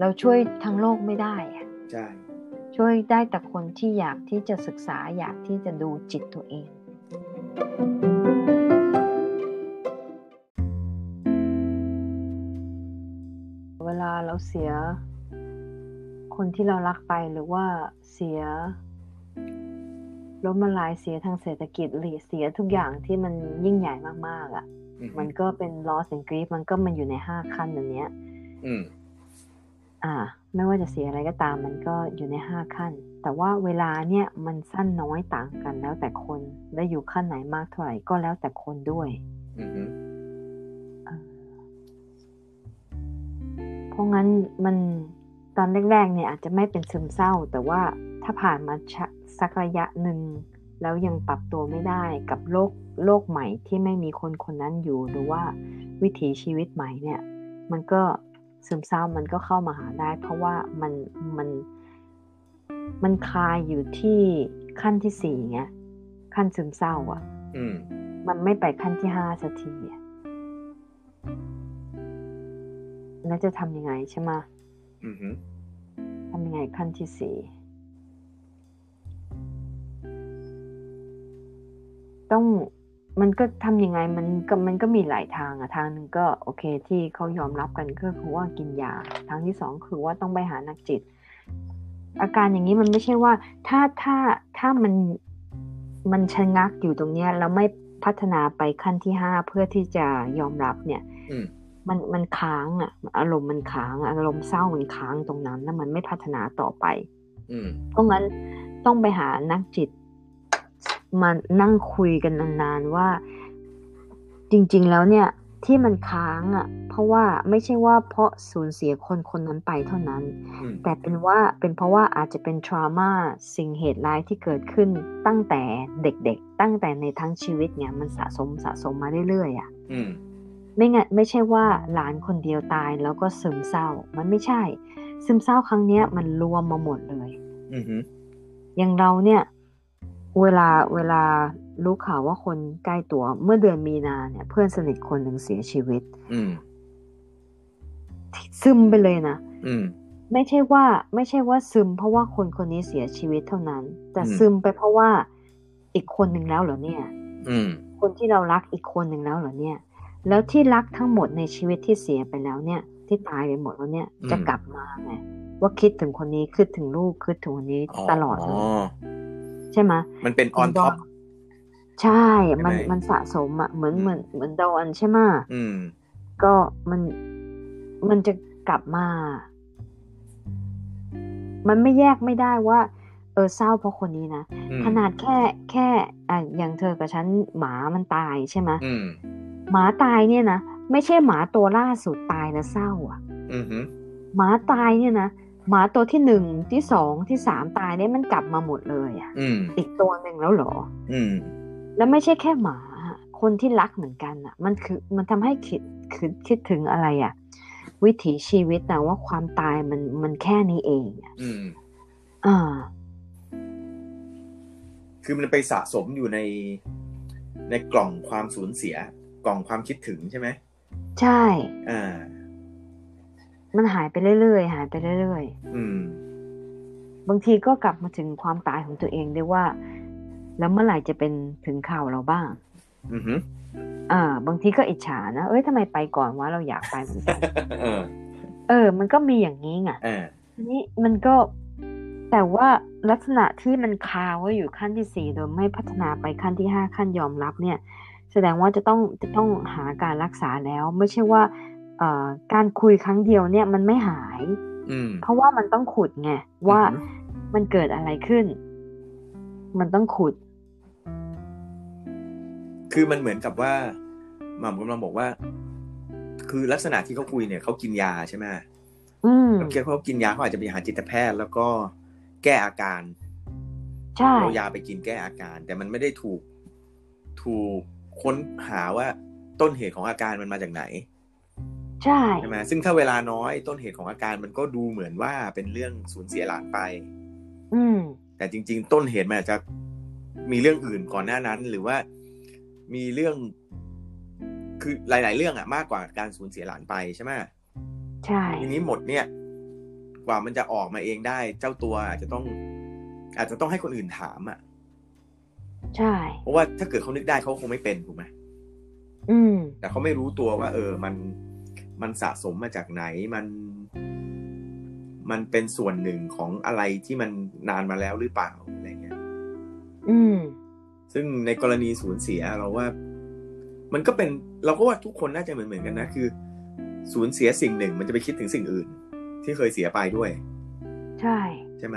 เราช่วยทั้งโลกไม่ได้อะใช่ช่วยได้แต่คนที่อยากที่จะศึกษาอยากที่จะดูจิตตัวเอง เวลาเราเสีย คนที่เรารักไปหรือว่าเสียล้มละลายเสียทางเศรษฐกิจหรือเสียทุกอย่างที่มันยิ่งใหญ่มากๆอะ่ะอือฮึ มันก็เป็น loss and grief มันก็มันอยู่ในห้าขั้นอันเนี้ยอืมอ่า ไม่ว่าจะเสียอะไรก็ตาม มันก็อยู่ในห้าขั้น แต่ว่าเวลาเนี่ยมันสั้นน้อยต่างกันแล้วแต่คนและอยู่ขั้นไหนมากเท่าไหร่ก็แล้วแต่คนด้วยอือฮึเพราะงั้นมันตอนแรกๆเนี่ยอาจจะไม่เป็นซึมเศร้า แต่ว่าถ้าผ่านมาชะสักระยะหนึ่ง แล้วยังปรับตัวไม่ได้กับโลกโลกใหม่ที่ไม่มีคนคนนั้นอยู่หรือว่าวิถีชีวิตใหม่เนี่ย มันก็ซึมเศร้ามันก็เข้ามาหาได้ เพราะว่ามันมันมันคลายอยู่ที่ขั้นที่สี่ไงขั้นซึมเศร้าอะอืมมันไม่ไปขั้นที่ห้าสักทีอะแล้วจะทำยังไงใช่ไหมะอือฮึทำยังไงขั้นที่สี่ ต้องมันก็ทำยังไงมันก็มันก็มีหลายทางอะทางหนึ่งก็โอเคที่เขายอมรับกันก็คือว่ากินยาทางที่สองคือว่าต้องไปหานักจิต อาการอย่างนี้มันไม่ใช่ว่า ถ้าถ้าถ้ามันมันชะงักอยู่ตรงเนี้ยแล้วไม่พัฒนาไปขั้นที่ห้าเพื่อที่จะยอมรับเนี่ยอืมมันมันค้างอะอารมณ์มันค้างอะอารมณ์เศร้ามันค้างตรงนั้น แล้วมันไม่พัฒนาต่อไป อืมเพราะงั้นต้องไปหานักจิต มานั่งคุยกันนานๆว่า จริง ๆ แล้วเนี่ยที่มันค้างอะ เพราะว่าไม่ใช่ว่าเพราะสูญเสียคนคนนั้นไปเท่านั้นอืมแต่เป็นว่าเป็นเพราะว่าอาจจะเป็นทรามาสิ่งเหตุร้ายที่เกิดขึ้นตั้งแต่เด็กๆ ตั้งแต่ในทั้งชีวิตเนี่ยมันสะสมสะสมมาเรื่อยๆอะอืมไม่งั้นไม่ใช่ว่าหลานคนเดียวตายแล้วก็ซึมเศร้า มันไม่ใช่ ซึมเศร้าครั้งเนี้ยมันรวมมาหมดเลยอือฮึอย่างเราเนี่ย เวลาเวลารู้ข่าวว่าคนใกล้ตัว เมื่อเดือนมีนาเนี่ย เพื่อนสนิทคนหนึ่งเสียชีวิต อืมซึมไปเลยนะอืมไม่ใช่ว่า ไม่ใช่ว่าซึม เพราะว่าคนคนนี้เสียชีวิตเท่านั้น แต่อืมซึมไปเพราะว่าอีกคนหนึ่งแล้วเหรอเนี่ย อืมคนที่เรารักอีกคนหนึ่งแล้วเหรอเนี่ย แล้วที่รักทั้งหมดในชีวิตที่เสียไปแล้วเนี่ย ที่ตายไปหมดแล้วเนี่ยอืมจะกลับมาไงว่าคิดถึงคนนี้คิดถึงลูกคิดถึงคนนี้ตลอดเลย ใช่ไหมมันเป็นออนท็อปใช่ มันใช่ไหมมันสะสมอะเหมือนอืมเหมือนเหมือนดอนใช่ไหมอืม ก็มันมันจะกลับมา มันไม่แยกไม่ได้ว่า เออเศร้าเพราะคนนี้นะอืมขนาดแค่แค่อะอย่างเธอกับฉันหมามันตายใช่ไหมอืมหมาตายเนี่ยนะ ไม่ใช่หมาตัวล่าสุดตายแล้วเศร้า อะอือฮึหมาตายเนี่ยนะ หมาตัวที่หนึ่งที่สองที่สามตายเนี่ยมันกลับมาหมดเลยอะอืมอีกตัวหนึ่งแล้วเหรอ อืม แล้วไม่ใช่แค่หมาอะคนที่รักเหมือนกันอะ มันคือมันทำให้คิดคิดคิดถึงอะไรอะ วิถีชีวิตนะว่าความตายมันมันแค่นี้เองอะอืมอ่า คือมันไปสะสมอยู่ในในกล่องความสูญเสีย กล่องความคิดถึงใช่ไหมใช่ อ่า มันหายไปเรื่อยๆหายไปเรื่อยอืมๆบางทีก็กลับมาถึงความตายของตัวเองด้วยว่า แล้วเมื่อไหร่จะเป็นถึงข่าวเราบ้างอือฮึอ่า บางทีก็อิจฉานะเอ้ยทำไมไปก่อนวะเราอยากไปเหมือนกันเออเออมันก็มีอย่างนี้ไงอ่าทีนี้มันก็แต่ว่าลักษณะที่มันคาไว้อยู่ขั้นที่สี่โดยไม่พัฒนาไปขั้นที่ห้าขั้นยอมรับเนี่ย แสดงว่าจะต้องจะต้องหาการรักษาแล้ว ไม่ใช่ว่าเอ่อ การคุยครั้งเดียวเนี่ยมันไม่หายอืมเพราะว่ามันต้องขุดไงว่าอือฮึมันเกิดอะไรขึ้น มันต้องขุด คือมันเหมือนกับว่าหม่ำกำลังบอกว่า คือลักษณะที่เขาคุยเนี่ยเขากินยาใช่ไหมอืมเขาคิดว่าเขากินยาเขาอาจจะไปหาจิตแพทย์ แล้วก็แก้อาการใช่เอายาไปกินแก้อาการ แต่มันไม่ได้ถูกถูกค้นหาว่าต้นเหตุของอาการมันมาจากไหน ใช่ใช่ไหมซึ่งถ้าเวลาน้อยต้นเหตุของอาการมันก็ดูเหมือนว่าเป็นเรื่องสูญเสียหลานไป อืม แต่จริง ๆ ต้นเหตุมันอาจจะมีเรื่องอื่นก่อนหน้านั้น หรือว่ามีเรื่อง คือหลาย ๆ เรื่องอะมากกว่าการสูญเสียหลานไปใช่ไหมใช่ทีนี้หมดเนี่ย กว่ามันจะออกมาเองได้ เจ้าตัวอาจจะต้อง อาจจะต้องให้คนอื่นถามอะใช่ เพราะว่าถ้าเกิดเขานึกได้เขาคงไม่เป็นถูกไหมอืม แต่เขาไม่รู้ตัวว่า เออ มัน มันสะสมมาจากไหนมันมันเป็นส่วนหนึ่งของอะไรที่มันนานมาแล้วหรือเปล่าอะไรเงี้ย อืม ซึ่งในกรณีสูญเสียเราว่า มันก็เป็นเราก็ว่าทุกคนน่าจะเหมือนเหมือนกันนะ คือ สูญเสียสิ่งหนึ่ง มันจะไปคิดถึงสิ่งอื่น ที่เคยเสียไปด้วย ใช่ ใช่ไหม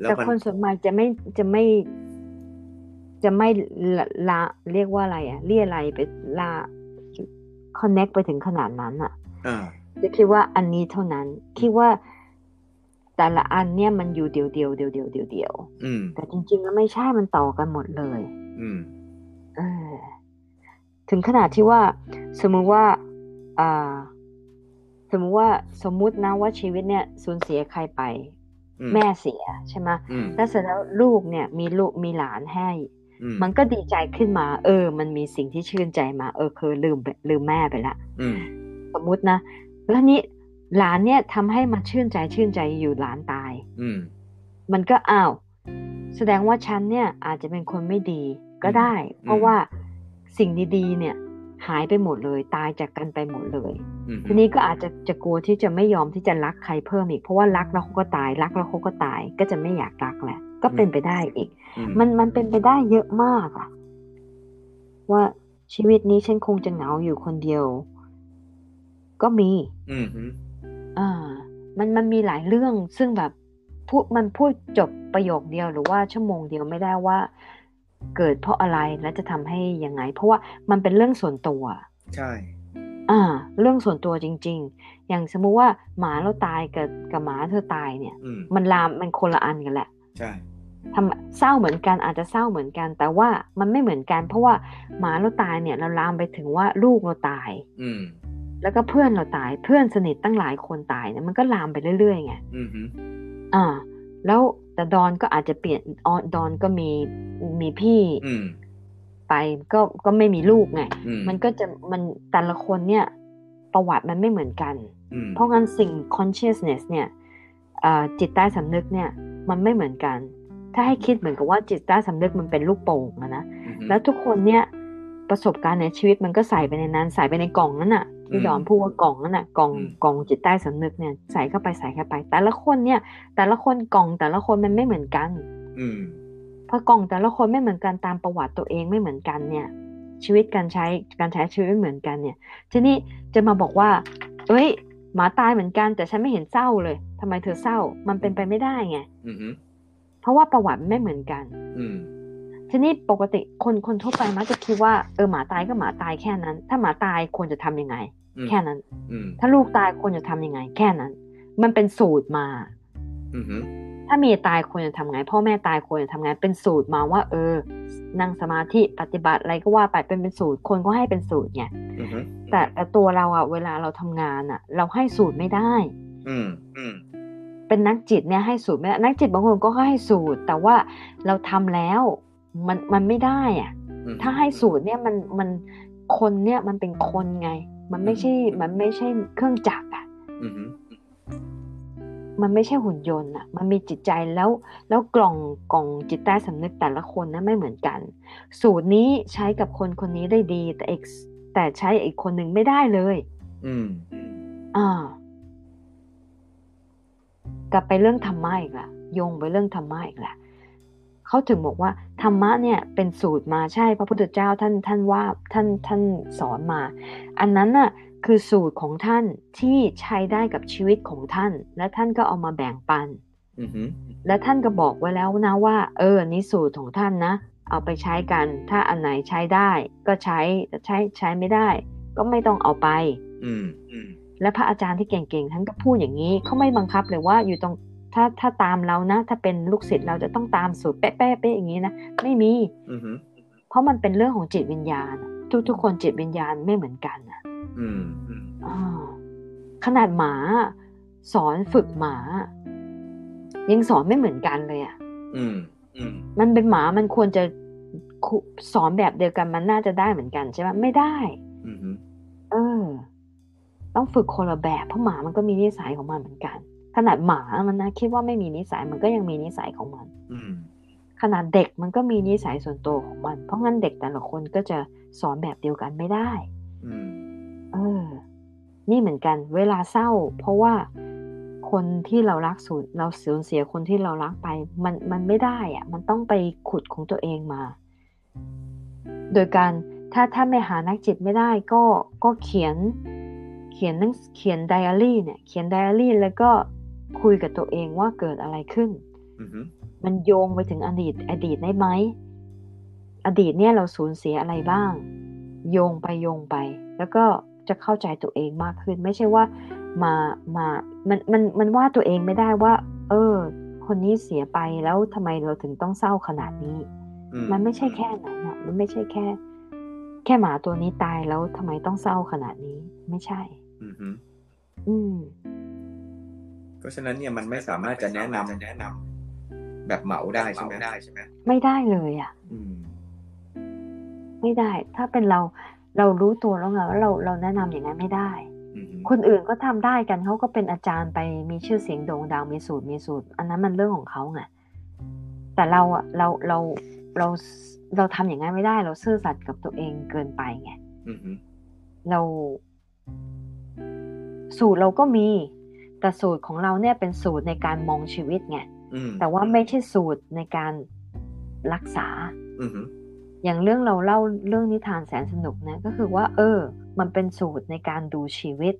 แล้วแต่มันคนส่วนมากจะไม่จะไม่ จะไม่ละละเรียกว่าอะไรอะเรียอะไรไปละ คอนเน็กไปถึงขนาดนั้นอะอ่าจะคิดว่าอันนี้เท่านั้น คิดว่าแต่ละอันเนี่ยมันอยู่เดียวเดียวเดียวเดียวเดียวเดียวอืมแต่จริงๆแล้วไม่ใช่มันต่อกันหมดเลย อืมเออถึงขนาดที่ว่า สมมุติว่าอ่าสมมุติว่าสมมุตินะว่าชีวิตเนี่ยสูญเสียใครไปอืมแม่เสียใช่ไหมอืมแล้วเสร็จแล้วลูกเนี่ย มีลูกมีหลานให้อื มมันก็ดีใจขึ้นมา เออ มันมีสิ่งที่ชื่นใจมา เออคือลืมไปลืมแม่ไปละอืมสมมุตินะแล้วนี้หลานเนี่ยทำให้มันชื่นใจชื่นใจอยู่หลานตาย อืมมันก็อ้าวแสดงว่าฉันเนี่ยอาจจะเป็นคนไม่ดีก็ได้ เพราะว่าสิ่งดีๆ เนี่ย หายไปหมดเลย ตายจากกันไปหมดเลยอืมทีนี้ก็อาจจะจะกลัวที่จะไม่ยอมที่จะรักใครเพิ่มอีก เพราะว่ารักแล้วเขาก็ตาย รักแล้วเขาก็ตาย ก็จะไม่อยากรักแหละ ก็เป็นไปได้อีกอืมันมันเป็นไปได้เยอะมากอะว่าชีวิตนี้ฉันคงจะเหงาอยู่คนเดียว ก็มีอืมอืมอ่า มันมันมีหลายเรื่องซึ่งแบบพูดมันพูดจบประโยคเดียวหรือว่าชั่วโมงเดียวไม่ได้ว่า เกิดเพราะอะไรและจะทำให้ยังไง เพราะว่ามันเป็นเรื่องส่วนตัว ใช่ อ่า เรื่องส่วนตัวจริง ๆ อย่างสมมุติว่าหมาเราตายกับกับหมาเธอตายเนี่ยอืมมันลามมันคนละอันกันแหละ ใช่ ทำเศร้าเหมือนกันอาจจะเศร้าเหมือนกัน แต่ว่ามันไม่เหมือนกัน เพราะว่าหมาเราตายเนี่ย เราลามไปถึงว่าลูกเราตาย อืมแล้วก็เพื่อนเราตายเพื่อนสนิทตั้งหลายคนตายเนี่ยมันก็ลามไปเรื่อยๆไงอืมอืมอ่า แล้วแต่ดอนก็อาจจะเปลี่ยนออดอนก็มีมีพี่อืมไปก็ก็ไม่มีลูกไงอืมมันก็จะมันแต่ละคนเนี่ย ประวัติมันไม่เหมือนกันอืมเพราะงั้นสิ่ง consciousness เนี่ยเอ่อจิตใต้สำนึกเนี่ย มันไม่เหมือนกัน ถ้าให้คิดเหมือนกับว่าจิตใต้สำนึกมันเป็นลูกโป่งอะนะอืมแล้วทุกคนเนี่ยประสบการณ์ในชีวิตมันก็ใส่ไปในนั้น ใส่ไปในกล่องนั้นน่ะที่อืมดอนพูดว่ากล่องนั้นน่ะกล่องอืมกล่องจิตใต้สำนึกเนี่ยใส่เข้าไปใส่เข้าไป แต่ละคนเนี่ย แต่ละคนกล่องแต่ละคนมันไม่เหมือนกัน อืมเพราะกล่องแต่ละคนไม่เหมือนกันตามประวัติตัวเองไม่เหมือนกันเนี่ย ชีวิตการใช้การใช้ชีวิตไม่เหมือนกันเนี่ย ทีนี้จะมาบอกว่า เอ้ย หมาตายเหมือนกันแต่ฉันไม่เห็นเศร้าเลยทำไมเธอเศร้า มันเป็นไปไม่ได้ไงอืมอืม เพราะว่าประวัติไม่เหมือนกัน อืมทีนี้ปกติคนคนทั่วไปมักจะคิดว่าเออหมาตายก็หมาตายแค่นั้น ถ้าหมาตายควรจะทำยังไงอืมแค่นั้นอืมถ้าลูกตายควรจะทำยังไง แค่นั้น มันเป็นสูตรมาอืมอืมถ้าเมียตายควรจะทำไง พ่อแม่ตายควรจะทำไงเป็นสูตรมาว่า เออ นั่งสมาธิปฏิบัติอะไรก็ว่าไปเป็นเป็นสูตรคนก็ให้เป็นสูตรไงอืมอืมแต่แต่ตัวเราอะเวลาเราทำงานอะเราให้สูตรไม่ได้ อืมอืม เป็นนักจิตเนี่ยให้สูตรไม่ได้นักจิตบางคนก็ให้สูตร แต่ว่าเราทำแล้วมันมันไม่ได้อะอืมถ้าให้สูตรเนี่ยมันมันคนเนี่ยมันเป็นคนไง มันไม่ใช่มันไม่ใช่เครื่องจักรอะอืมอืมมันไม่ใช่หุ่นยนต์อะมันมีจิตใจแล้ว แล้วกล่องกล่องจิตใต้สำนึกแต่ละคนนะไม่เหมือนกัน สูตรนี้ใช้กับคนคนนี้ได้ดี แต่อีกแต่ใช้อีกคนหนึ่งไม่ได้เลย อืม อ่า กลับไปเรื่องธรรมะอีกละโยงไปเรื่องธรรมะอีกละเขาถึงบอกว่าธรรมะเนี่ยเป็นสูตรมาใช่ พระพุทธเจ้าท่านท่านว่าท่านท่านสอนมา อันนั้นน่ะคือสูตรของท่านที่ใช้ได้กับชีวิตของท่าน และท่านก็เอามาแบ่งปันอืมอืมและท่านก็บอกไว้แล้วนะว่า เอออันนี้สูตรของท่านนะ เอาไปใช้กัน ถ้าอันไหนใช้ได้ ก็ใช้แต่ใช้ใช้ไม่ได้ ก็ไม่ต้องเอาไป อืมอืม และพระอาจารย์ที่เก่งๆท่านก็พูดอย่างนี้เขาไม่บังคับเลยว่าอยู่ตรงถ้าถ้าตามเรานะ ถ้าเป็นลูกศิษย์เราจะต้องตามสูตรเป๊ะๆเป๊ะอย่างนี้นะไม่มีอืมอืมเพราะมันเป็นเรื่องของจิตวิญญาณ ทุกๆคนจิตวิญญาณไม่เหมือนกันอะอืมอืมอ่าขนาดหมา สอนฝึกหมา ยังสอนไม่เหมือนกันเลยอะอืมอืมมันเป็นหมามันควรจะคุสอนแบบเดียวกันมันน่าจะได้เหมือนกันใช่ไหมไม่ได้อืมเออ ต้องฝึกคนละแบบเพราะหมามันก็มีนิสัยของมันเหมือนกันขนาดหมามันนะคิดว่าไม่มีนิสัยมันก็ยังมีนิสัยของมันอืมขนาดเด็กมันก็มีนิสัยส่วนตัวของมัน เพราะงั้นเด็กแต่ละคนก็จะสอนแบบเดียวกันไม่ได้อืมเออ นี่เหมือนกัน เวลาเศร้า เพราะว่าคนที่เรารักสูญเราสูญเสียคนที่เรารักไป มันมันไม่ได้อะมันต้องไปขุดของตัวเองมา โดยการถ้าถ้าไม่หานักจิตไม่ได้ก็ก็เขียน เขียนหนังเขียนไดอารี่เนี่ย เขียนไดอารี่แล้วก็คุยกับตัวเองว่าเกิดอะไรขึ้นอืมมันโยงไปถึงอดีต อดีตได้ไหม อดีตเนี่ยเราสูญเสียอะไรบ้าง โยงไปโยงไป แล้วก็จะเข้าใจตัวเองมากขึ้น ไม่ใช่ว่ามามามันมันมันว่าตัวเองไม่ได้ว่า เออ คนนี้เสียไปแล้วทำไมเราถึงต้องเศร้าขนาดนี้อืมันไม่ใช่แค่นั้นอะมันไม่ใช่แค่ แค่หมาตัวนี้ตายแล้วทำไมต้องเศร้าขนาดนี้ ไม่ใช่ อืมฮึอืมเพราะฉะนั้นเนี่ยมันไม่สามารถจะแนะนำแนะนำแบบเหมาได้ใช่ไหมได้ใช่ไหมไม่ได้เลยอะอืมไม่ได้ ถ้าเป็นเราเรารู้ตัวแล้วไงว่าเราเราแนะนำอย่างนั้นไม่ได้อืมฮึคนอื่นก็ทำได้กันเขาก็เป็นอาจารย์ไปมีชื่อเสียงโด่งดังมีสูตรมีสูตร อันนั้นมันเรื่องของเขาไงแต่เราอะเราเราเราเราทำอย่างนั้นไม่ได้ เราซื่อสัตย์กับตัวเองเกินไปไงอืมฮึเรา สูตรเราก็มี แต่สูตรของเราเนี่ยเป็นสูตรในการมองชีวิตไงอืมแต่ว่าไม่ใช่สูตรในการรักษาอืมฮึอย่างเรื่องเราเล่าเรื่องนิทานแสนสนุกนะก็คือว่า เออ มันเป็นสูตรในการดูชีวิต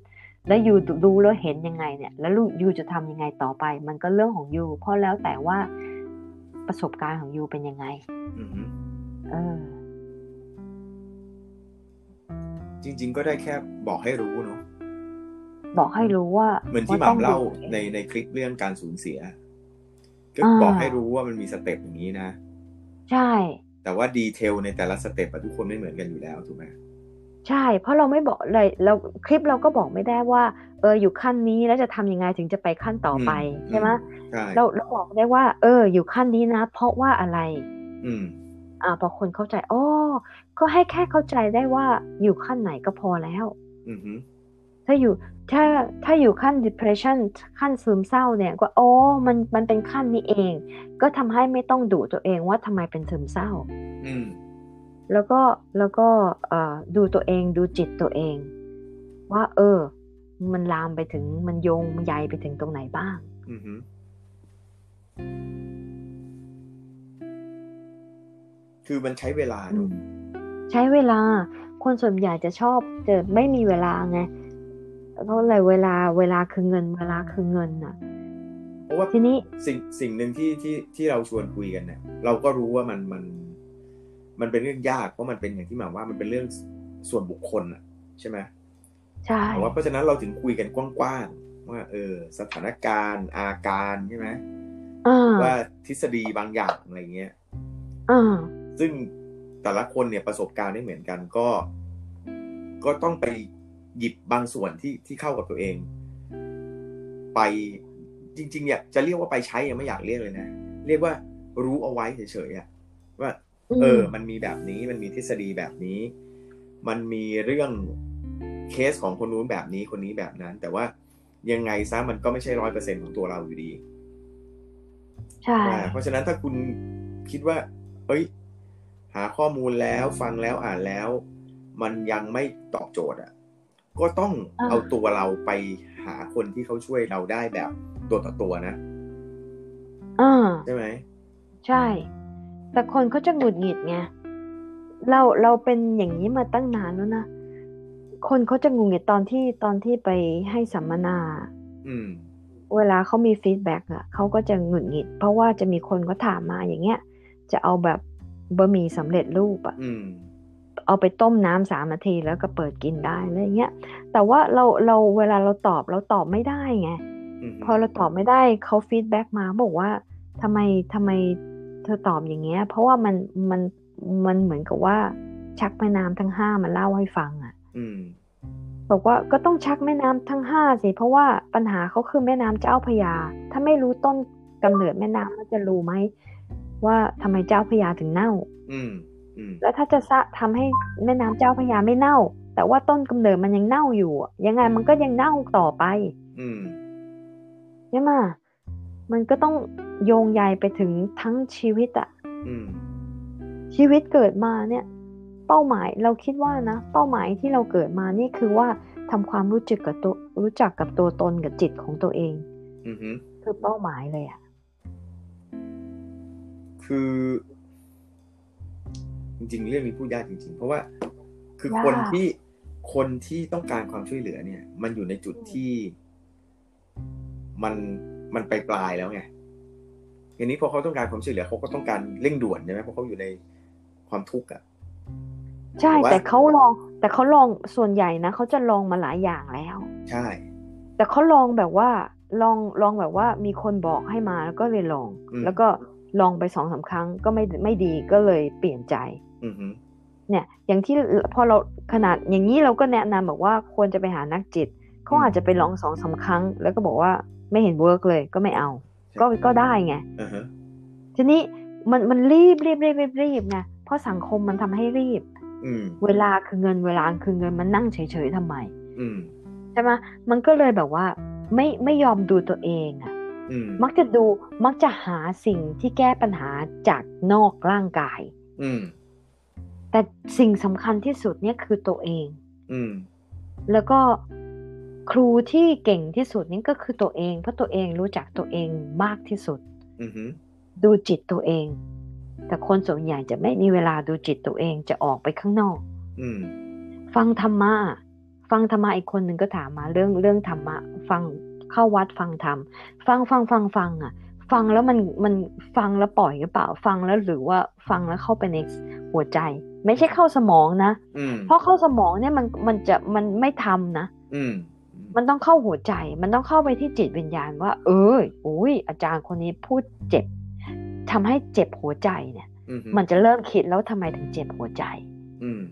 แล้วยูดูแล้วเห็นยังไงเนี่ย แล้วยูจะทำยังไงต่อไป มันก็เรื่องของยูเพราะแล้วแต่ว่าประสบการณ์ของยูเป็นยังไงอืมฮึเออ จริง ๆ ก็ได้แค่บอกให้รู้เนาะ บอกให้รู้ว่า เหมือนที่หว่ต้ม่ำเล่าดูในในคลิปเรื่องการสูญเสีย ก็อ่าบอกให้รู้ว่ามันมี step อย่างนี้นะ ใช่ แต่ว่า detail ในแต่ละ step อะทุกคนไม่เหมือนกันอยู่แล้วถูกไหมใช่ เพราะเราไม่บอกเลยเราคลิปเราก็บอกไม่ได้ว่า เอออยู่ขั้นนี้แล้วจะทำยังไงถึงจะไปขั้นต่อไปใช่ไหมใช่เราเราบอกได้ว่า เออ อยู่ขั้นนี้นะ เพราะว่าอะไร อืม อ่าพอคนเข้าใจอ๋อก็ให้แค่เข้าใจได้ว่าอยู่ขั้นไหนก็พอแล้ว อืมฮึถ้าอยู่ ถ้าถ้าอยู่ขั้น depression ขั้นซึมเศร้าเนี่ยก็โอ้มันมันเป็นขั้นนี้เอง ก็ทำให้ไม่ต้องดุตัวเองว่าทำไมเป็นซึมเศร้าอืมแล้วก็แล้วก็เอ่อดูตัวเองดูจิตตัวเอง ว่า เออ มันลามไปถึงมันโยงมันใยไปถึงตรงไหนบ้างอืมฮึคือมันใช้เวลาอืเนอะมใช้เวลา คนส่วนใหญ่จะชอบจะไม่มีเวลาไง เพราะอะไรเวลาเวลาคือเงิน เวลาคือเงินน่ะเพราะว่าทีนี้สิ่งสิ่งหนึ่งที่ที่ที่เราชวนคุยกันเนี่ย เราก็รู้ว่ามันมัน มันเป็นเรื่องยากเพราะมันเป็นอย่างที่หมายว่ามันเป็นเรื่องส่วนบุคคลอะใช่ไหมใช่แต่ว่าเพราะฉะนั้นเราถึงคุยกันกว้างๆว่า เออ สถานการณ์อาการใช่ไหมอ่าว่าทฤษฎีบางอย่างอะไรเงี้ยอ่าซึ่งแต่ละคนเนี่ยประสบการณ์ไม่เหมือนกันก็ ก็ต้องไป หยิบบางส่วนที่ที่เข้ากับตัวเอง ไปจริงๆเนี่ยจะเรียกว่าไปใช้ยังไม่อยากเรียกเลยนะ เรียกว่ารู้เอาไว้เฉยๆอะว่าอืมเออ มันมีแบบนี้มันมีทฤษฎีแบบนี้ มันมีเรื่องเคสของคนนู้นแบบนี้คนนี้แบบนั้น แต่ว่ายังไงซะมันก็ไม่ใช่ร้อยเปอร์เซ็นของตัวเราอยู่ดี ใช่อ่าเพราะฉะนั้นถ้าคุณคิดว่า เอ้ย หาข้อมูลแล้วฟังแล้วอ่านแล้ว มันยังไม่ตอบโจทย์อะ ก็ต้องเอาตัวเราไปหาคนที่เขาช่วยเราได้แบบตัวต่อตัวนะอ่าใช่ไหม ใช่ แต่คนเขาจะหงุดหงิดไงเราเราเป็นอย่างนี้มาตั้งนานแล้วนะคนเขาจะหงุดหงิดตอนที่ตอนที่ไปให้สัมมนา อืม เวลาเขามี feedback อะเขาก็จะหงุดหงิด เพราะว่าจะมีคนก็ถามมาอย่างเงี้ย จะเอาแบบบะหมี่สำเร็จรูปอะอืม เอาไปต้มน้ำสามนาทีแล้วก็เปิดกินได้อะไรเงี้ย แต่ว่าเราเราเวลาเราตอบเราตอบไม่ได้ไงอืมพอเราตอบไม่ได้เขา feedback มาบอกว่าทำไมทำไมเธอตอบอย่างเงี้ย เพราะว่ามันมันมันเหมือนกับว่า ชักแม่น้ำทั้งห้ามาเล่าให้ฟังอะ่ะอืมบอกว่าก็ต้องชักแม่น้ำทั้งห้าสิเพราะว่าปัญหาเขาคือแม่น้ำเจ้าพระยา ถ้าไม่รู้ต้นกำเนิดแม่น้ำก็จะรู้ไหมว่าทำไมเจ้าพระยาถึงเน่า อืมอืม แล้วถ้าจะซะทำให้แม่น้ำเจ้าพระยาไม่เน่า แต่ว่าต้นกำเนิดมันยังเน่าอยู่อะยังไงมันก็ยังเน่าต่อไป อืมใช่ไหมมันก็ต้องโยงใยไปถึงทั้งชีวิตอะอืมชีวิตเกิดมาเนี่ย เป้าหมายเราคิดว่านะเป้าหมายที่เราเกิดมานี่คือว่าทำความรู้จักกับตัวรู้จักกับตัวตนกับจิตของตัวเองอือฮึคือเป้าหมายเลยอะคือ จริง ๆ เรื่องนี้พูดยากจริง ๆ เพราะว่าคือคนที่คนที่ต้องการความช่วยเหลือเนี่ย มันอยู่ในจุดที่มันมันไปปลายแล้วไงทีนี้พอเขาต้องการความช่วยเหลือเขาก็ต้องการเร่งด่วนใช่ไหมเพราะเขาอยู่ในความทุกข์อะใช่แต่ว่าแต่เขาลอง แต่เขาลองส่วนใหญ่นะเขาจะลองมาหลายอย่างแล้ว ใช่ แต่เขาลองแบบว่าลองลองแบบว่ามีคนบอกให้มาแล้วก็เลยลองอืมแล้วก็ ลองไปสองสามครั้งก็ไม่ไม่ดีก็เลยเปลี่ยนใจอือฮึเนี่ยอย่างที่พอเราขนาดอย่างนี้เราก็แนะนำบอกว่าควรจะไปหานักจิตเขาอาจจะไปลองสองสามครั้ง แล้วก็บอกว่าไม่เห็น work เลยก็ไม่เอา ก็ก็ได้ไงอือฮะทีนี้มันมันรีบรีบรีบรีบรีบไงเพราะสังคมมันทำให้รีบอืมเวลาคือเงินเวลาคือเงินมันนั่งเฉยๆทำไมอืมใช่ไหมมันก็เลยแบบว่า ไม่ไม่ยอมดูตัวเองอะอื มมักจะดูมักจะหาสิ่งที่แก้ปัญหาจากนอกร่างกายอืมแต่สิ่งสำคัญที่สุดเนี่ยคือตัวเองอืมแล้วก็ครูที่เก่งที่สุดนี่ก็คือตัวเอง เพราะตัวเองรู้จักตัวเองมากที่สุดอือฮึดูจิตตัวเอง แต่คนส่วนใหญ่จะไม่มีเวลาดูจิตตัวเองจะออกไปข้างนอกอืมฟังธรรมะฟังธรรมะอีกคนหนึ่งก็ถามมาเรื่องเรื่องธรรมะ ฟัง เข้าวัดฟังธรรมฟังฟังฟังฟังอะ ฟังแล้วมันมันฟังแล้วปล่อยหรือเปล่า ฟังแล้วหรือว่าฟังแล้วเข้าไปในหัวใจ ไม่ใช่เข้าสมองนะอืมเพราะเข้าสมองเนี่ยมันมันจะมันไม่ทำนะอืมมันต้องเข้าหัวใจ มันต้องเข้าไปที่จิตวิญญาณว่า เอออุ้ยอาจารย์คนนี้พูดเจ็บทำให้เจ็บหัวใจเนี่ยอืมมันจะเริ่มคิดแล้วทำไมถึงเจ็บหัวใจ อืม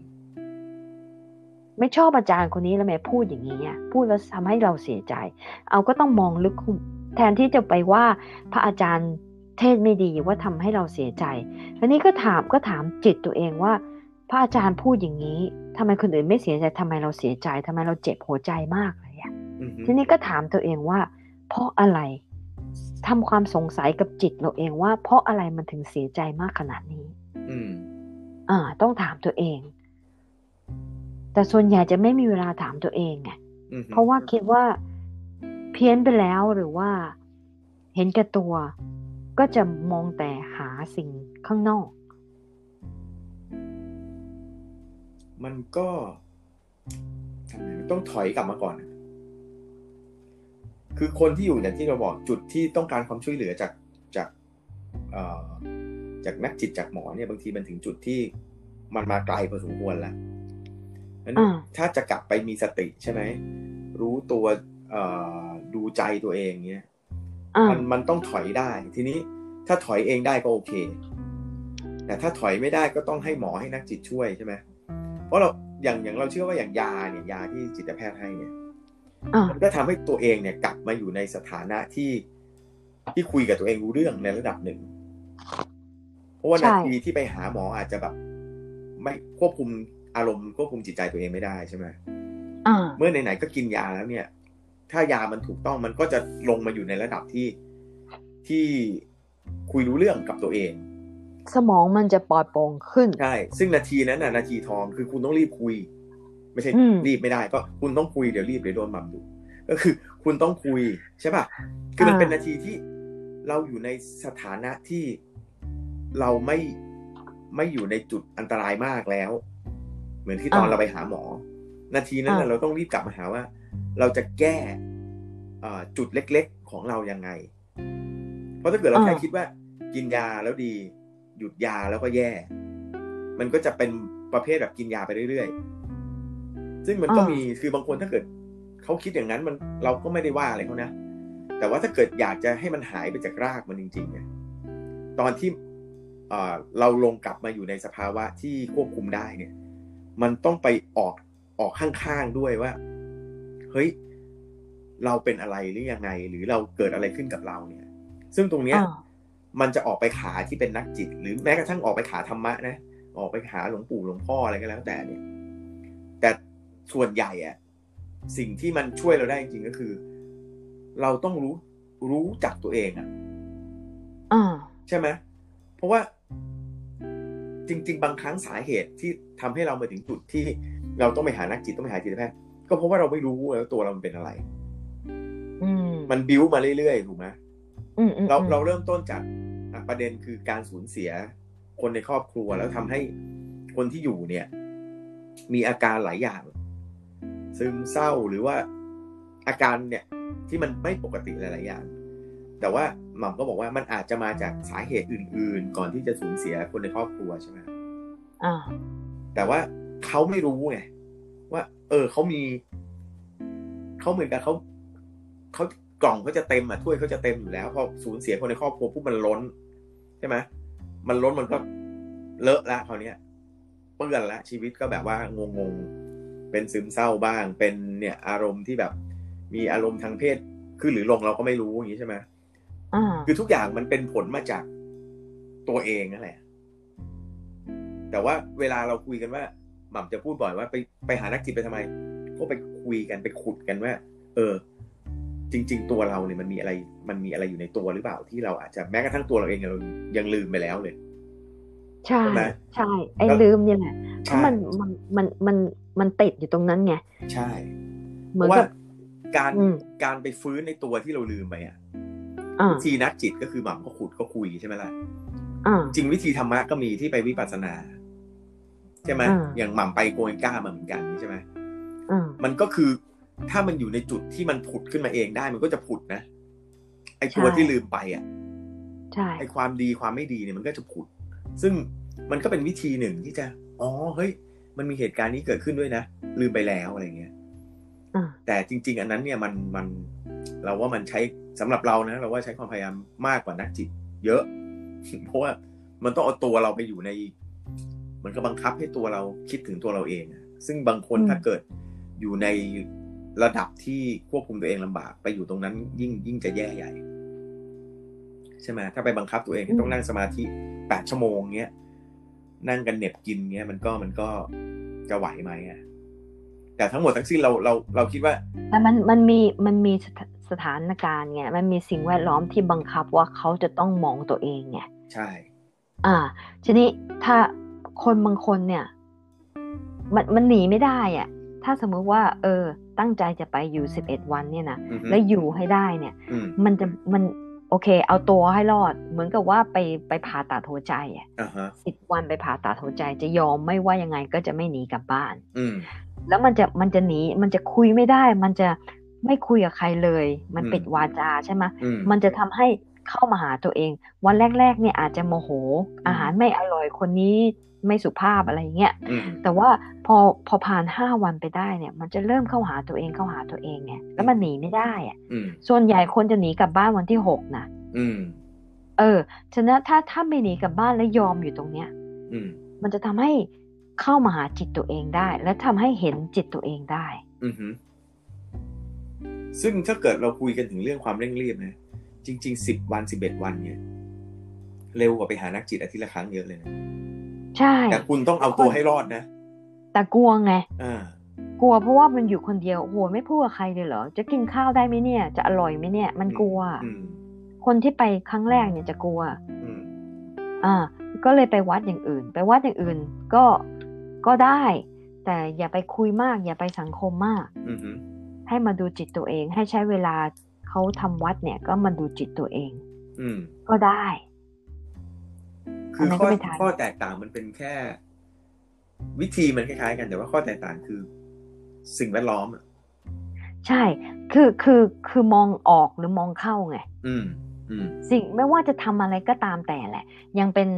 ไม่ชอบอาจารย์คนนี้แล้วแม่พูดอย่างนี้อะพูดแล้วทำให้เราเสียใจ เอาก็ต้องมองลึกคุ้มแทนที่จะไปว่าพระอาจารย์เทศไม่ดีว่าทำให้เราเสียใจอันนี้ก็ถามก็ถามจิตตัวเองว่า พระอาจารย์พูดอย่างนี้ทำไมคนอื่นไม่เสียใจทำไมเราเสียใจทำไมเราเจ็บหัวใจมากเลยอะอืมทีนี้ก็ถามตัวเองว่า เพราะอะไรทำความสงสัยกับจิตเราเองว่า เพราะอะไรมันถึงเสียใจมากขนาดนี้ อืม อ่า ต้องถามตัวเอง แต่ส่วนใหญ่จะไม่มีเวลาถามตัวเองไงอืมเพราะว่าคิดว่าเพี้ยนไปแล้วหรือว่าเห็นแก่ตัว ก็จะมองแต่หาสิ่งข้างนอก มันก็ทำไงมันต้องถอยกลับมาก่อน คือคนที่อยู่อย่างที่เราบอกจุดที่ต้องการความช่วยเหลือจากจากเอ่อจากนักจิตจากหมอเนี่ยบางทีมันถึงจุดที่มันมาไกลพอสมควรแล้ว นั้นอ่าถ้าจะกลับไปมีสติใช่ไหมรู้ตัวเอ่อดูใจตัวเองเนี้ยอ่ามันมันต้องถอยได้ ทีนี้ถ้าถอยเองได้ก็โอเค แต่ถ้าถอยไม่ได้ก็ต้องให้หมอให้นักจิตช่วยใช่ไหมเพราะเราอย่างอย่างเราเชื่อว่าอย่างยาเนี่ยยาที่จิตแพทย์ให้เนี่ยอ่ามันก็ทำให้ตัวเองเนี่ยกลับมาอยู่ในสถานะที่ที่คุยกับตัวเองรู้เรื่องในระดับหนึ่ง เพราะว่าใช่นาทีที่ไปหาหมออาจจะแบบ ไม่ควบคุม อารมณ์ควบคุมจิตใจตัวเองไม่ได้ใช่ไหมอ่าเมื่อไหนๆก็กินยาแล้วเนี่ย ถ้ายามันถูกต้องมันก็จะลงมาอยู่ในระดับที่ที่คุยรู้เรื่องกับตัวเอง สมองมันจะปลอดโปร่งขึ้นใช่ซึ่งนาทีนั้นน่ะนาทีทองคือคุณต้องรีบคุย ไม่ใช่อืมรีบไม่ได้ ก็คุณต้องคุยเดี๋ยวรีบเดี๋ยวโดนมัมดูก็คือ คุณต้องคุยใช่ป่ะคือมันเป็นนาทีที่เราอยู่ในสถานะที่เราไม่ไม่อยู่ในจุดอันตรายมากแล้ว เหมือนที่ตอนเราไปหาหมอ นาทีนั้นน่ะเราต้องรีบกลับมาหาว่า เราจะแก้เอ่อจุดเล็ก ๆของเรายังไง เพราะถ้าเกิดเราแค่คิดว่า กินยาแล้วดี หยุดยาแล้วก็แย่ มันก็จะเป็นประเภทแบบกินยาไปเรื่อยๆ ซึ่งมันก็อ่ามีมีคือบางคนถ้าเกิดเขาคิดอย่างนั้นมันเราก็ไม่ได้ว่าอะไรเขานะ แต่ว่าถ้าเกิดอยากจะให้มันหายไปจากรากมันจริงๆเนี่ยตอนที่เอ่อเราลงกลับมาอยู่ในสภาวะที่ควบคุมได้เนี่ย มันต้องไปออกออกข้างๆด้วยว่า เฮ้ย เราเป็นอะไรหรือยังไง หรือเราเกิดอะไรขึ้นกับเราเนี่ย ซึ่งตรงเนี้ยอ่ามันจะออกไปขาที่เป็นนักจิต หรือแม้กระทั่งออกไปขาธรรมะนะออกไปหาหลวงปู่หลวงพ่ออะไรก็แล้ว แต่เนี่ย แต่ส่วนใหญ่อะสิ่งที่มันช่วยเราได้จริงๆก็คือ เราต้องรู้รู้จักตัวเองอะอ่าใช่ไหมเพราะว่า จริง ๆ บางครั้งสาเหตุที่ทำให้เรามาถึงจุดที่เราต้องไปหานักจิตต้องไปหาจิตแพทย์ก็เพราะว่าเราไม่รู้แล้วตัวเรามันเป็นอะไร อืมมันบิ้วมาเรื่อยๆถูกไหมอืมอืมเราอืมเราเริ่มต้นจากอะประเด็นคือการสูญเสียคนในครอบครัวแล้วทำให้คนที่อยู่เนี่ย มีอาการหลายอย่าง ซึมเศร้าหรือว่าอาการเนี่ย ที่มันไม่ปกติหลายๆอย่าง แต่ว่า หม่อมก็บอกว่ามันอาจจะมาจากสาเหตุอื่น ๆ ก่อนที่จะสูญเสียคนในครอบครัวใช่ไหมอ่าแต่ว่าเขาไม่รู้ไงว่า เออเขามีเขาเหมือนกับเขาเขากล่องเขาจะเต็มอะถ้วยเขาจะเต็มอยู่แล้วพอสูญเสียคนในครอบครัวปุ๊บมันล้น ใช่ไหมมันล้นมันก็เลอะละคราวเนี้ยเปื้อนละชีวิตก็แบบว่างงๆเป็นซึมเศร้าบ้าง เป็นเนี่ยอารมณ์ที่แบบ มีอารมณ์ทางเพศขึ้นหรือลงเราก็ไม่รู้อย่างนี้ใช่ไหมอ่า คือทุกอย่างมันเป็นผลมาจากตัวเองนั่นแหละ แต่ว่าเวลาเราคุยกันว่า หม่ำจะพูดบ่อยว่าไปไปหานักจิตไปทำไม ก็ไปคุยกันไปขุดกันว่า เออ จริง ๆ ตัวเราเนี่ยมันมีอะไร มันมีอะไรอยู่ในตัวหรือเปล่าที่เราอาจจะแม้กระทั่งตัวเราเองเรายังลืมไปแล้วเลยใช่ใช่ไหมใช่ไอ้แล้วลืมเนี่ยแหละเพใช่ราะมันมันมันมันมันติดอยู่ตรงนั้นไงใช่ เหเพมือนราะว่ากับการอืมการไปฟื้นในตัวที่เราลืมไปอะอ่า วิธีนักจิตก็คือหม่ำก็ขุดก็คุยใช่ไหมล่ะอ่าจริงวิธีธรรมะก็มีที่ไปวิปัสสนา ใช่ไหมอ่าอย่างหม่ำไปโกเอนก้ามาเหมือนกันใช่ไหมอ่ามันก็คือถ้ามันอยู่ในจุดที่มันผุดขึ้นมาเองได้ มันก็จะผุดนะไอตัวใช่ที่ลืมไปอะใช่ไอความดีความไม่ดีเนี่ยมันก็จะผุด ซึ่งมันก็เป็นวิธีหนึ่งที่จะอ๋อเฮ้ย มันมีเหตุการณ์นี้เกิดขึ้นด้วยนะลืมไปแล้วอะไรเงี้ยอ่าแต่จริง ๆ อันนั้นเนี่ยมันมันเราว่ามันใช้ สำหรับเรานะเราว่าใช้ความพยายามมากกว่านักจิต เยอะ เพราะว่ามันต้องเอาตัวเราไปอยู่ใน มันก็บังคับให้ตัวเราคิดถึงตัวเราเองอะซึ่งบางคนอืมถ้าเกิดอยู่ในระดับที่ควบคุมตัวเองลำบาก ไปอยู่ตรงนั้นยิ่งยิ่งจะแย่ใหญ่ ใช่ไหมถ้าไปบังคับตัวเองให้ต้องนั่งสมาธิแปดชั่วโมงเงี้ยนั่งกันเหน็บกินเงี้ยมันก็มันก็จะไหวไหมอะแต่ทั้งหมดทั้งสิ้นเราเราเราคิดว่าแต่มันมันมีมันมี สถสถานการณ์ไงมันมีสิ่งแวดล้อมที่บังคับว่าเขาจะต้องมองตัวเองไงใช่ อ่า ทีนี้ถ้าคนบางคนเนี่ย มันมันหนีไม่ได้อะถ้าสมมุติว่า เออ ตั้งใจจะไปอยู่สิบเอ็ดวันเนี่ยนะอือฮึแล้วอยู่ให้ได้เนี่ยอืมมันจะมันโอเค เอาตัวให้รอด เหมือนกับว่าไปไปผ่าตัดหัวใจอะอ่าฮะสิบวันไปผ่าตัดหัวใจ จะยอมไม่ว่ายังไงก็จะไม่หนีกลับบ้าน อืมแล้วมันจะมันจะหนีมันจะคุยไม่ได้ มันจะ ไม่คุยกับใครเลย มันอืมปิดวาจาใช่ไหมอืมมันจะทำให้เข้ามาหาตัวเอง วันแรก ๆ เนี่ยอาจจะโมโห อาหารไม่อร่อยคนนี้ไม่สุภาพอะไรเงี้ยอืมแต่ว่าพอพอผ่านห้าวันไปได้เนี่ย มันจะเริ่มเข้าหาตัวเองเข้าหาตัวเองไงแล้วมันหนีไม่ได้อะอืมส่วนใหญ่คนจะหนีกลับบ้านวันที่หกนะอืมเออฉะนั้นถ้าถ้าไม่หนีกลับบ้านแล้วยอมอยู่ตรงเนี้ยอืมมันจะทำให้เข้ามาหาจิตตัวเองได้ และทำให้เห็นจิตตัวเองได้ อือฮึ ซึ่งถ้าเกิดเราคุยกันถึงเรื่องความเร่งรีบนะ จริงๆสิบวันสิบเอ็ดวันเนี่ย เร็วกว่าไปหานักจิตอาทิตย์ละครั้งเยอะเลยนะใช่ แต่คุณต้องเอาตัวให้รอดนะ แต่กลัวไงอ่ากลัวเพราะว่ามันอยู่คนเดียวโอ้โหไม่พูดกับใครเลยเหรอ จะกินข้าวได้ไหมเนี่ย จะอร่อยไหมเนี่ย มันกลัวอืมคนที่ไปครั้งแรกเนี่ยจะกลัวอืมอ่า ก็เลยไปวัดอย่างอื่น ไปวัดอย่างอื่น ก็ก็ได้ แต่อย่าไปคุยมาก อย่าไปสังคมมากอืมฮึ ให้มาดูจิตตัวเอง ให้ใช้เวลาเขาทำวัดเนี่ย ก็มาดูจิตตัวเอง อืม ก็ได้ คืออันนั้นข้ก็อไม่ทันข้อแตกต่างมันเป็นแค่ วิธีมันคล้ายๆ กันแต่ว่าข้อแตกต่างคือ สิ่งแวดล้อมอะใช่ คือ คือ คือมองออกหรือมองเข้าไง อืม อืม สิ่งไม่ว่าจะทำอะไรก็ตามแต่แหละ ยังเป็น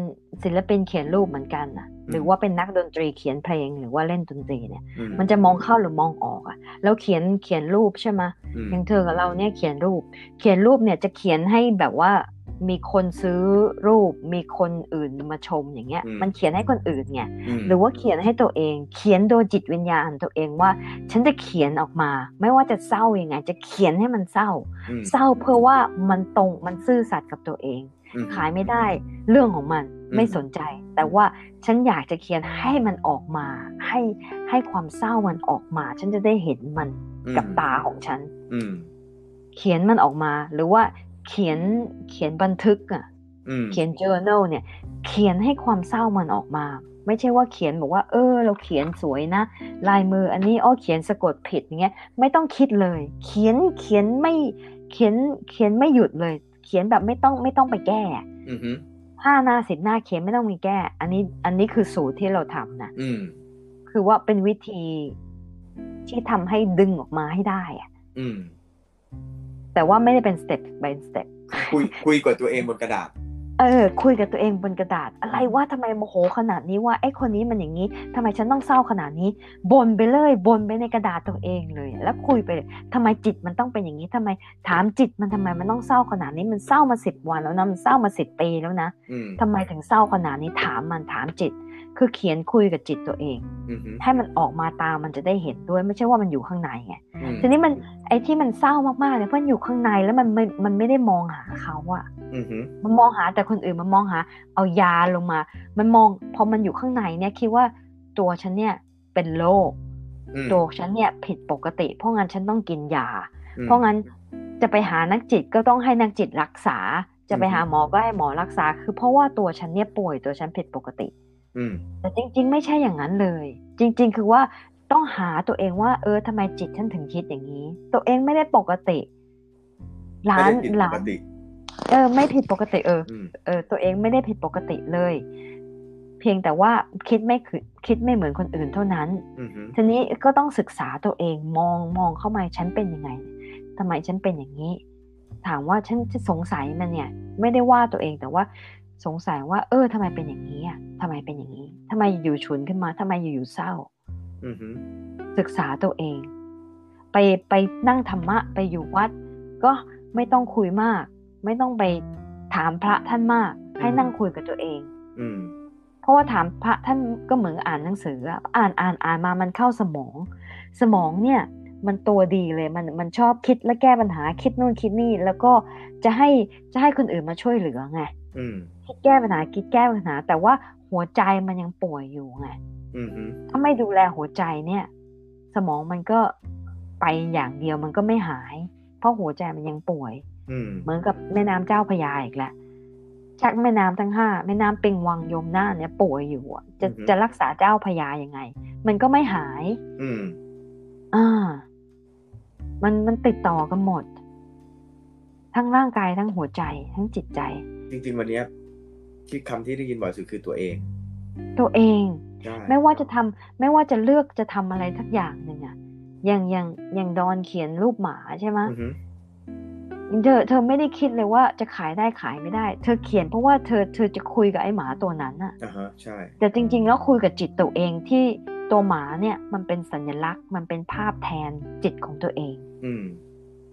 ศิลปินเขียนรูปเหมือนกันนะอืม หรือว่าเป็นนักดนตรีเขียนเพลงหรือว่าเล่นดนตรีเนี่ยอืมมันจะมองเข้าหรือมองออกอะแล้วเขียนเขียนรูปใช่ไหมอืมอย่างเธอกับเราเนี่ยเขียนรูป เขียนรูปเนี่ยจะเขียนให้แบบว่ามีคนซื้อรูปมีคนอื่นมาชมอย่างเงี้ย มันเขียนให้คนอื่นไงมหรือว่าเขียนให้ตัวเอง เขียนโดยจิตวิญญาณตัวเองว่า ฉันจะเขียนออกมา ไม่ว่าจะเศร้ายังไง จะเขียนให้มันเศร้าอืมเศร้าเพื่อว่ามันตรงมันซื่อสัตย์กับตัวเองอืมขายไม่ได้เรื่องของมันแไม่สนใจ แต่ว่าฉันอยากจะเขียนให้มันออกมา ให้ให้ความเศร้ามันออกมา ฉันจะได้เห็นมันกับตาของฉันอืมเขียนมันออกมา หรือว่าเขียนเขียนบันทึกอะอืมเขียน journal เนี่ย เขียนให้ความเศร้ามันออกมา ไม่ใช่ว่าเขียนบอกว่า เออ เราเขียนสวยนะ ลายมืออันนี้อ้อเขียนสะกดผิดอย่างเงี้ย ไม่ต้องคิดเลย เขียนเขียนไม่เขียนเขียนไม่หยุดเลย เขียนแบบไม่ต้องไม่ต้องไปแก้อืมฮึ ห้าหน้าสิบหน้าเขียนไม่ต้องมีแก้ อันนี้ อันนี้คือสูตรที่เราทำนะอืมคือว่าเป็นวิธีที่ทำให้ดึงออกมาให้ได้อะอืมแต่ว่าไม่ได้เป็นสเต็ป by สเต็ปคุยคุยกับตัวเองบนกระดาษ เออ คุยกับตัวเองบนกระดาษ อะไรว่าทำไมโมโหขนาดนี้ว่าไอ้คนนี้มันอย่างนี้ทำไมฉันต้องเศร้าขนาดนี้บ่นไปเลยบ่นไปในกระดาษตัวเองเลย แล้วคุยไปเลยทำไมจิตมันต้องเป็นอย่างนี้ทำไมถามจิตมันทำไมมันต้องเศร้าขนาดนี้มันเศร้ามาสิบวันแล้วนะมันเศร้ามาสิบปีแล้วนะอืมทำไมถึงเศร้าขนาดนี้ถามมันถามจิต คือเขียนคุยกับจิตตัวเองอืมฮึให้มันออกมาตามมันจะได้เห็นด้วยไม่ใช่ว่ามันอยู่ข้างในไงอืมทีนี้มันไอ้ที่มันเศร้ามากๆเนี่ยเพราะมันอยู่ข้างในแล้วมันไม่มันไม่ได้มองหาเขาอะอืมฮึมันมองหาแต่คนอื่นมันมองหา เอายาลงมา มันมองพอมันอยู่ข้างในเนี่ยคิดว่าตัวฉันเนี่ยเป็นโรคอืมตัวฉันเนี่ยผิดปกติ เพราะงั้นฉันต้องกินยาอืมเพราะงั้นจะไปหานักจิตก็ต้องให้นักจิตรักษา จะไปหาอืมหมอก็ให้หมอรักษา คือเพราะว่าตัวฉันเนี่ยป่วยตัวฉันผิดปกติอืม แต่จริง ๆ ไม่ใช่อย่างนั้นเลย จริง ๆ คือว่าต้องหาตัวเองว่า เออทำไมจิตฉันถึงคิดอย่างนี้ ตัวเองไม่ได้ปกติหลาไม่นได้ผิดหปลากนติเออ ไม่ผิดปกติ เอออืมเออ ตัวเองไม่ได้ผิดปกติเลย เพียงแต่ว่าคิดไม่คือคิดไม่เหมือนคนอื่นเท่านั้นอืมฮึทีนี้ก็ต้องศึกษาตัวเองมองมองเข้ามาฉันเป็นยังไงทำไมฉันเป็นอย่างนี้ ถามว่าฉันจะสงสัยมันเนี่ย ไม่ได้ว่าตัวเองแต่ว่า สงสัยว่า เออทำไมเป็นอย่างนี้อะทำไมเป็นอย่างนี้ทำไมอยู่ฉุนขึ้นมาทำไมอยู่อยู่เศร้าอืมฮึศึกษาตัวเอง ไปไปนั่งธรรมะไปอยู่วัด ก็ไม่ต้องคุยมาก ไม่ต้องไปถามพระท่านมาก ให้นั่งคุยกับตัวเองอืมเพราะว่าถามพระท่านก็เหมือนอ่านหนังสืออะอ่านอ่านอ่านมามันเข้าสมอง สมองเนี่ย มันตัวดีเลยมันมันชอบคิดและแก้ปัญหาคิดนู่นคิดนี่ แล้วก็จะให้จะให้คนอื่นมาช่วยเหลือไงอืมคิดแก้ปัญหาคิดแก้ปัญหา แต่ว่าหัวใจมันยังป่วยอยู่ไงอืมฮึถ้าไม่ดูแลหัวใจเนี่ย สมองมันก็ไปอย่างเดียวมันก็ไม่หาย เพราะหัวใจมันยังป่วยอืมเหมือนกับแม่น้ำเจ้าพระยาอีกแหละชักแม่น้ำทั้งห้าแม่น้ำปิงวังยมน่านเนี่ยป่วยอยู่อะจะจะรักษาเจ้าพระยายังไง มันก็ไม่หาย อืมอ่า มันมันติดต่อกันหมด ทั้งร่างกายทั้งหัวใจ ทั้งจิตใจ จริง ๆ วันเนี้ยที่คำที่ได้ยินบ่อยสุดคือตัวเอง ตัวเองใช่ไม่ว่าจะทำไม่ว่าจะเลือกจะทำอะไรทักอย่างหนึ่งอะอย่างอย่างอย่างดอนเขียนรูปหมาใช่ไหมอืมฮึเธอเธอไม่ได้คิดเลยว่าจะขายได้ขายไม่ได้ เธอเขียนเพราะว่าเธอเธอจะคุยกับไอ้หมาตัวนั้นอะอ่าฮะใช่ แต่จริง ๆ แล้วคุยกับจิตตัวเองที่ ตัวหมาเนี่ยมันเป็นสัญลักษณ์ มันเป็นภาพแทนจิตของตัวเอง อืม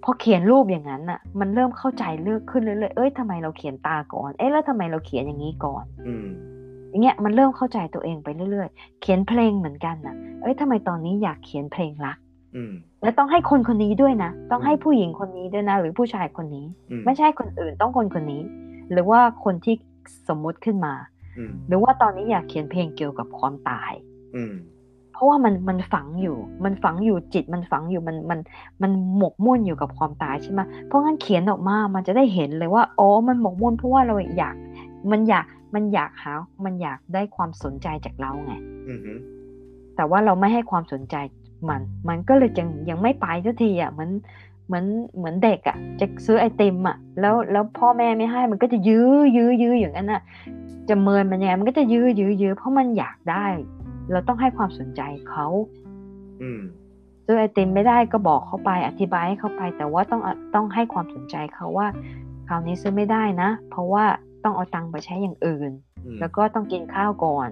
พอเขียนรูปอย่างนั้นน่ะ มันเริ่มเข้าใจเลือกขึ้นเรื่อยๆเอ้ยทำไมเราเขียนตาก่อน เอ๊ะแล้วทำไมเราเขียนอย่างนี้ก่อน อืมอย่างเงี้ยมันเริ่มเข้าใจตัวเองไปเรื่อยๆ เขียนเพลงเหมือนกันน่ะเอ้ยทำไมตอนนี้อยากเขียนเพลงรักอืมแล้วต้องให้คนคนนี้ด้วยนะ ต้องให้อืมผู้หญิงคนนี้ด้วยนะ หรือผู้ชายคนนี้อืมไม่ใช่คนอื่นต้องคนคนนี้ หรือว่าคนที่สมมุติขึ้นมาอืมหรือว่าตอนนี้อยากเขียนเพลงเกี่ยวกับความตายอืมเพ ราะว่ามันมันฝังอยู่ มันฝังอยู่จิตมันฝังอยู่มันมันมันหมกมุ่นอยู่กับความตายใช่ไหมเพราะงั้นเขียนออกมามันจะได้เห็นเลยว่าอ๋อมันหมกมุ่นเพราะว่าเราอยาก มันอยากมันอยากหา มันอยากได้ความสนใจจากเราไงอืมฮึแต่ว่าเราไม่ให้ความสนใจมัน มันก็เลยยังยังไม่ไปสักทีอะเหมือนเหมือนเหมือนเด็กอะ จะซื้อไอติมอะ แล้วแล้วพ่อแม่ไม่ให้มันก็จะยื้อยื้อยื้ออย่างนั้นอะจะเมินมันยังไงมันก็จะยื้อยื้อยื้อเพราะมันอยากได้ เราต้องให้ความสนใจเขาอืมซื้อไอติมไม่ได้ก็บอกเขาไปอธิบายให้เขาไป แต่ว่าต้องต้องให้ความสนใจเขาว่าคราวนี้ซื้อไม่ได้นะ เพราะว่าต้องเอาตังค์ไปใช้อย่างอื่นอืมแล้วก็ต้องกินข้าวก่อน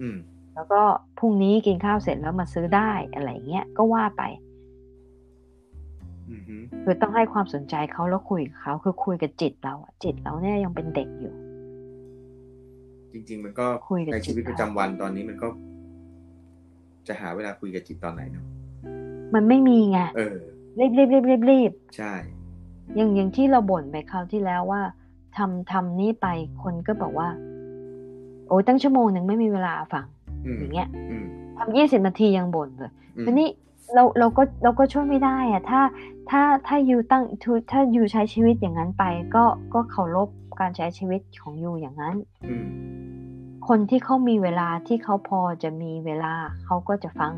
อืมแล้วก็พรุ่งนี้กินข้าวเสร็จแล้วมาซื้อได้อะไรเงี้ยก็ว่าไปอืมฮึคือต้องให้ความสนใจเขาแล้วคุยกับเขาคือคุยกับจิตเราอะจิตเราเนี่ยยังเป็นเด็กอยู่ จริง ๆ มันก็คุยกับในจิตชีวิตประจำวันตอนนี้มันก็ จะหาเวลาคุยกับจิตตอนไหนเนาะมันไม่มีไงเออรีบรีบรีบรีบรีบใช่ อย่างอย่างที่เราบ่นไปคราวที่แล้วว่าทำทำนี่ไปคนก็บอกว่า โอ้ยตั้งชั่วโมงหนึ่งไม่มีเวลาฟังอืมอย่างเงี้ยอืมทำยี่สิบนาทียังบ่นเลยอืมทีนี้เราเราก็เราก็ช่วยไม่ได้อะถ้าถ้าถ้ายูตั้งทุถ้ายูใช้ชีวิตอย่างนั้นไป ก็ก็เคารพการใช้ชีวิตของยูอย่างนั้นอืม คนที่เขามีเวลาที่เขาพอจะมีเวลาเขาก็จะฟัง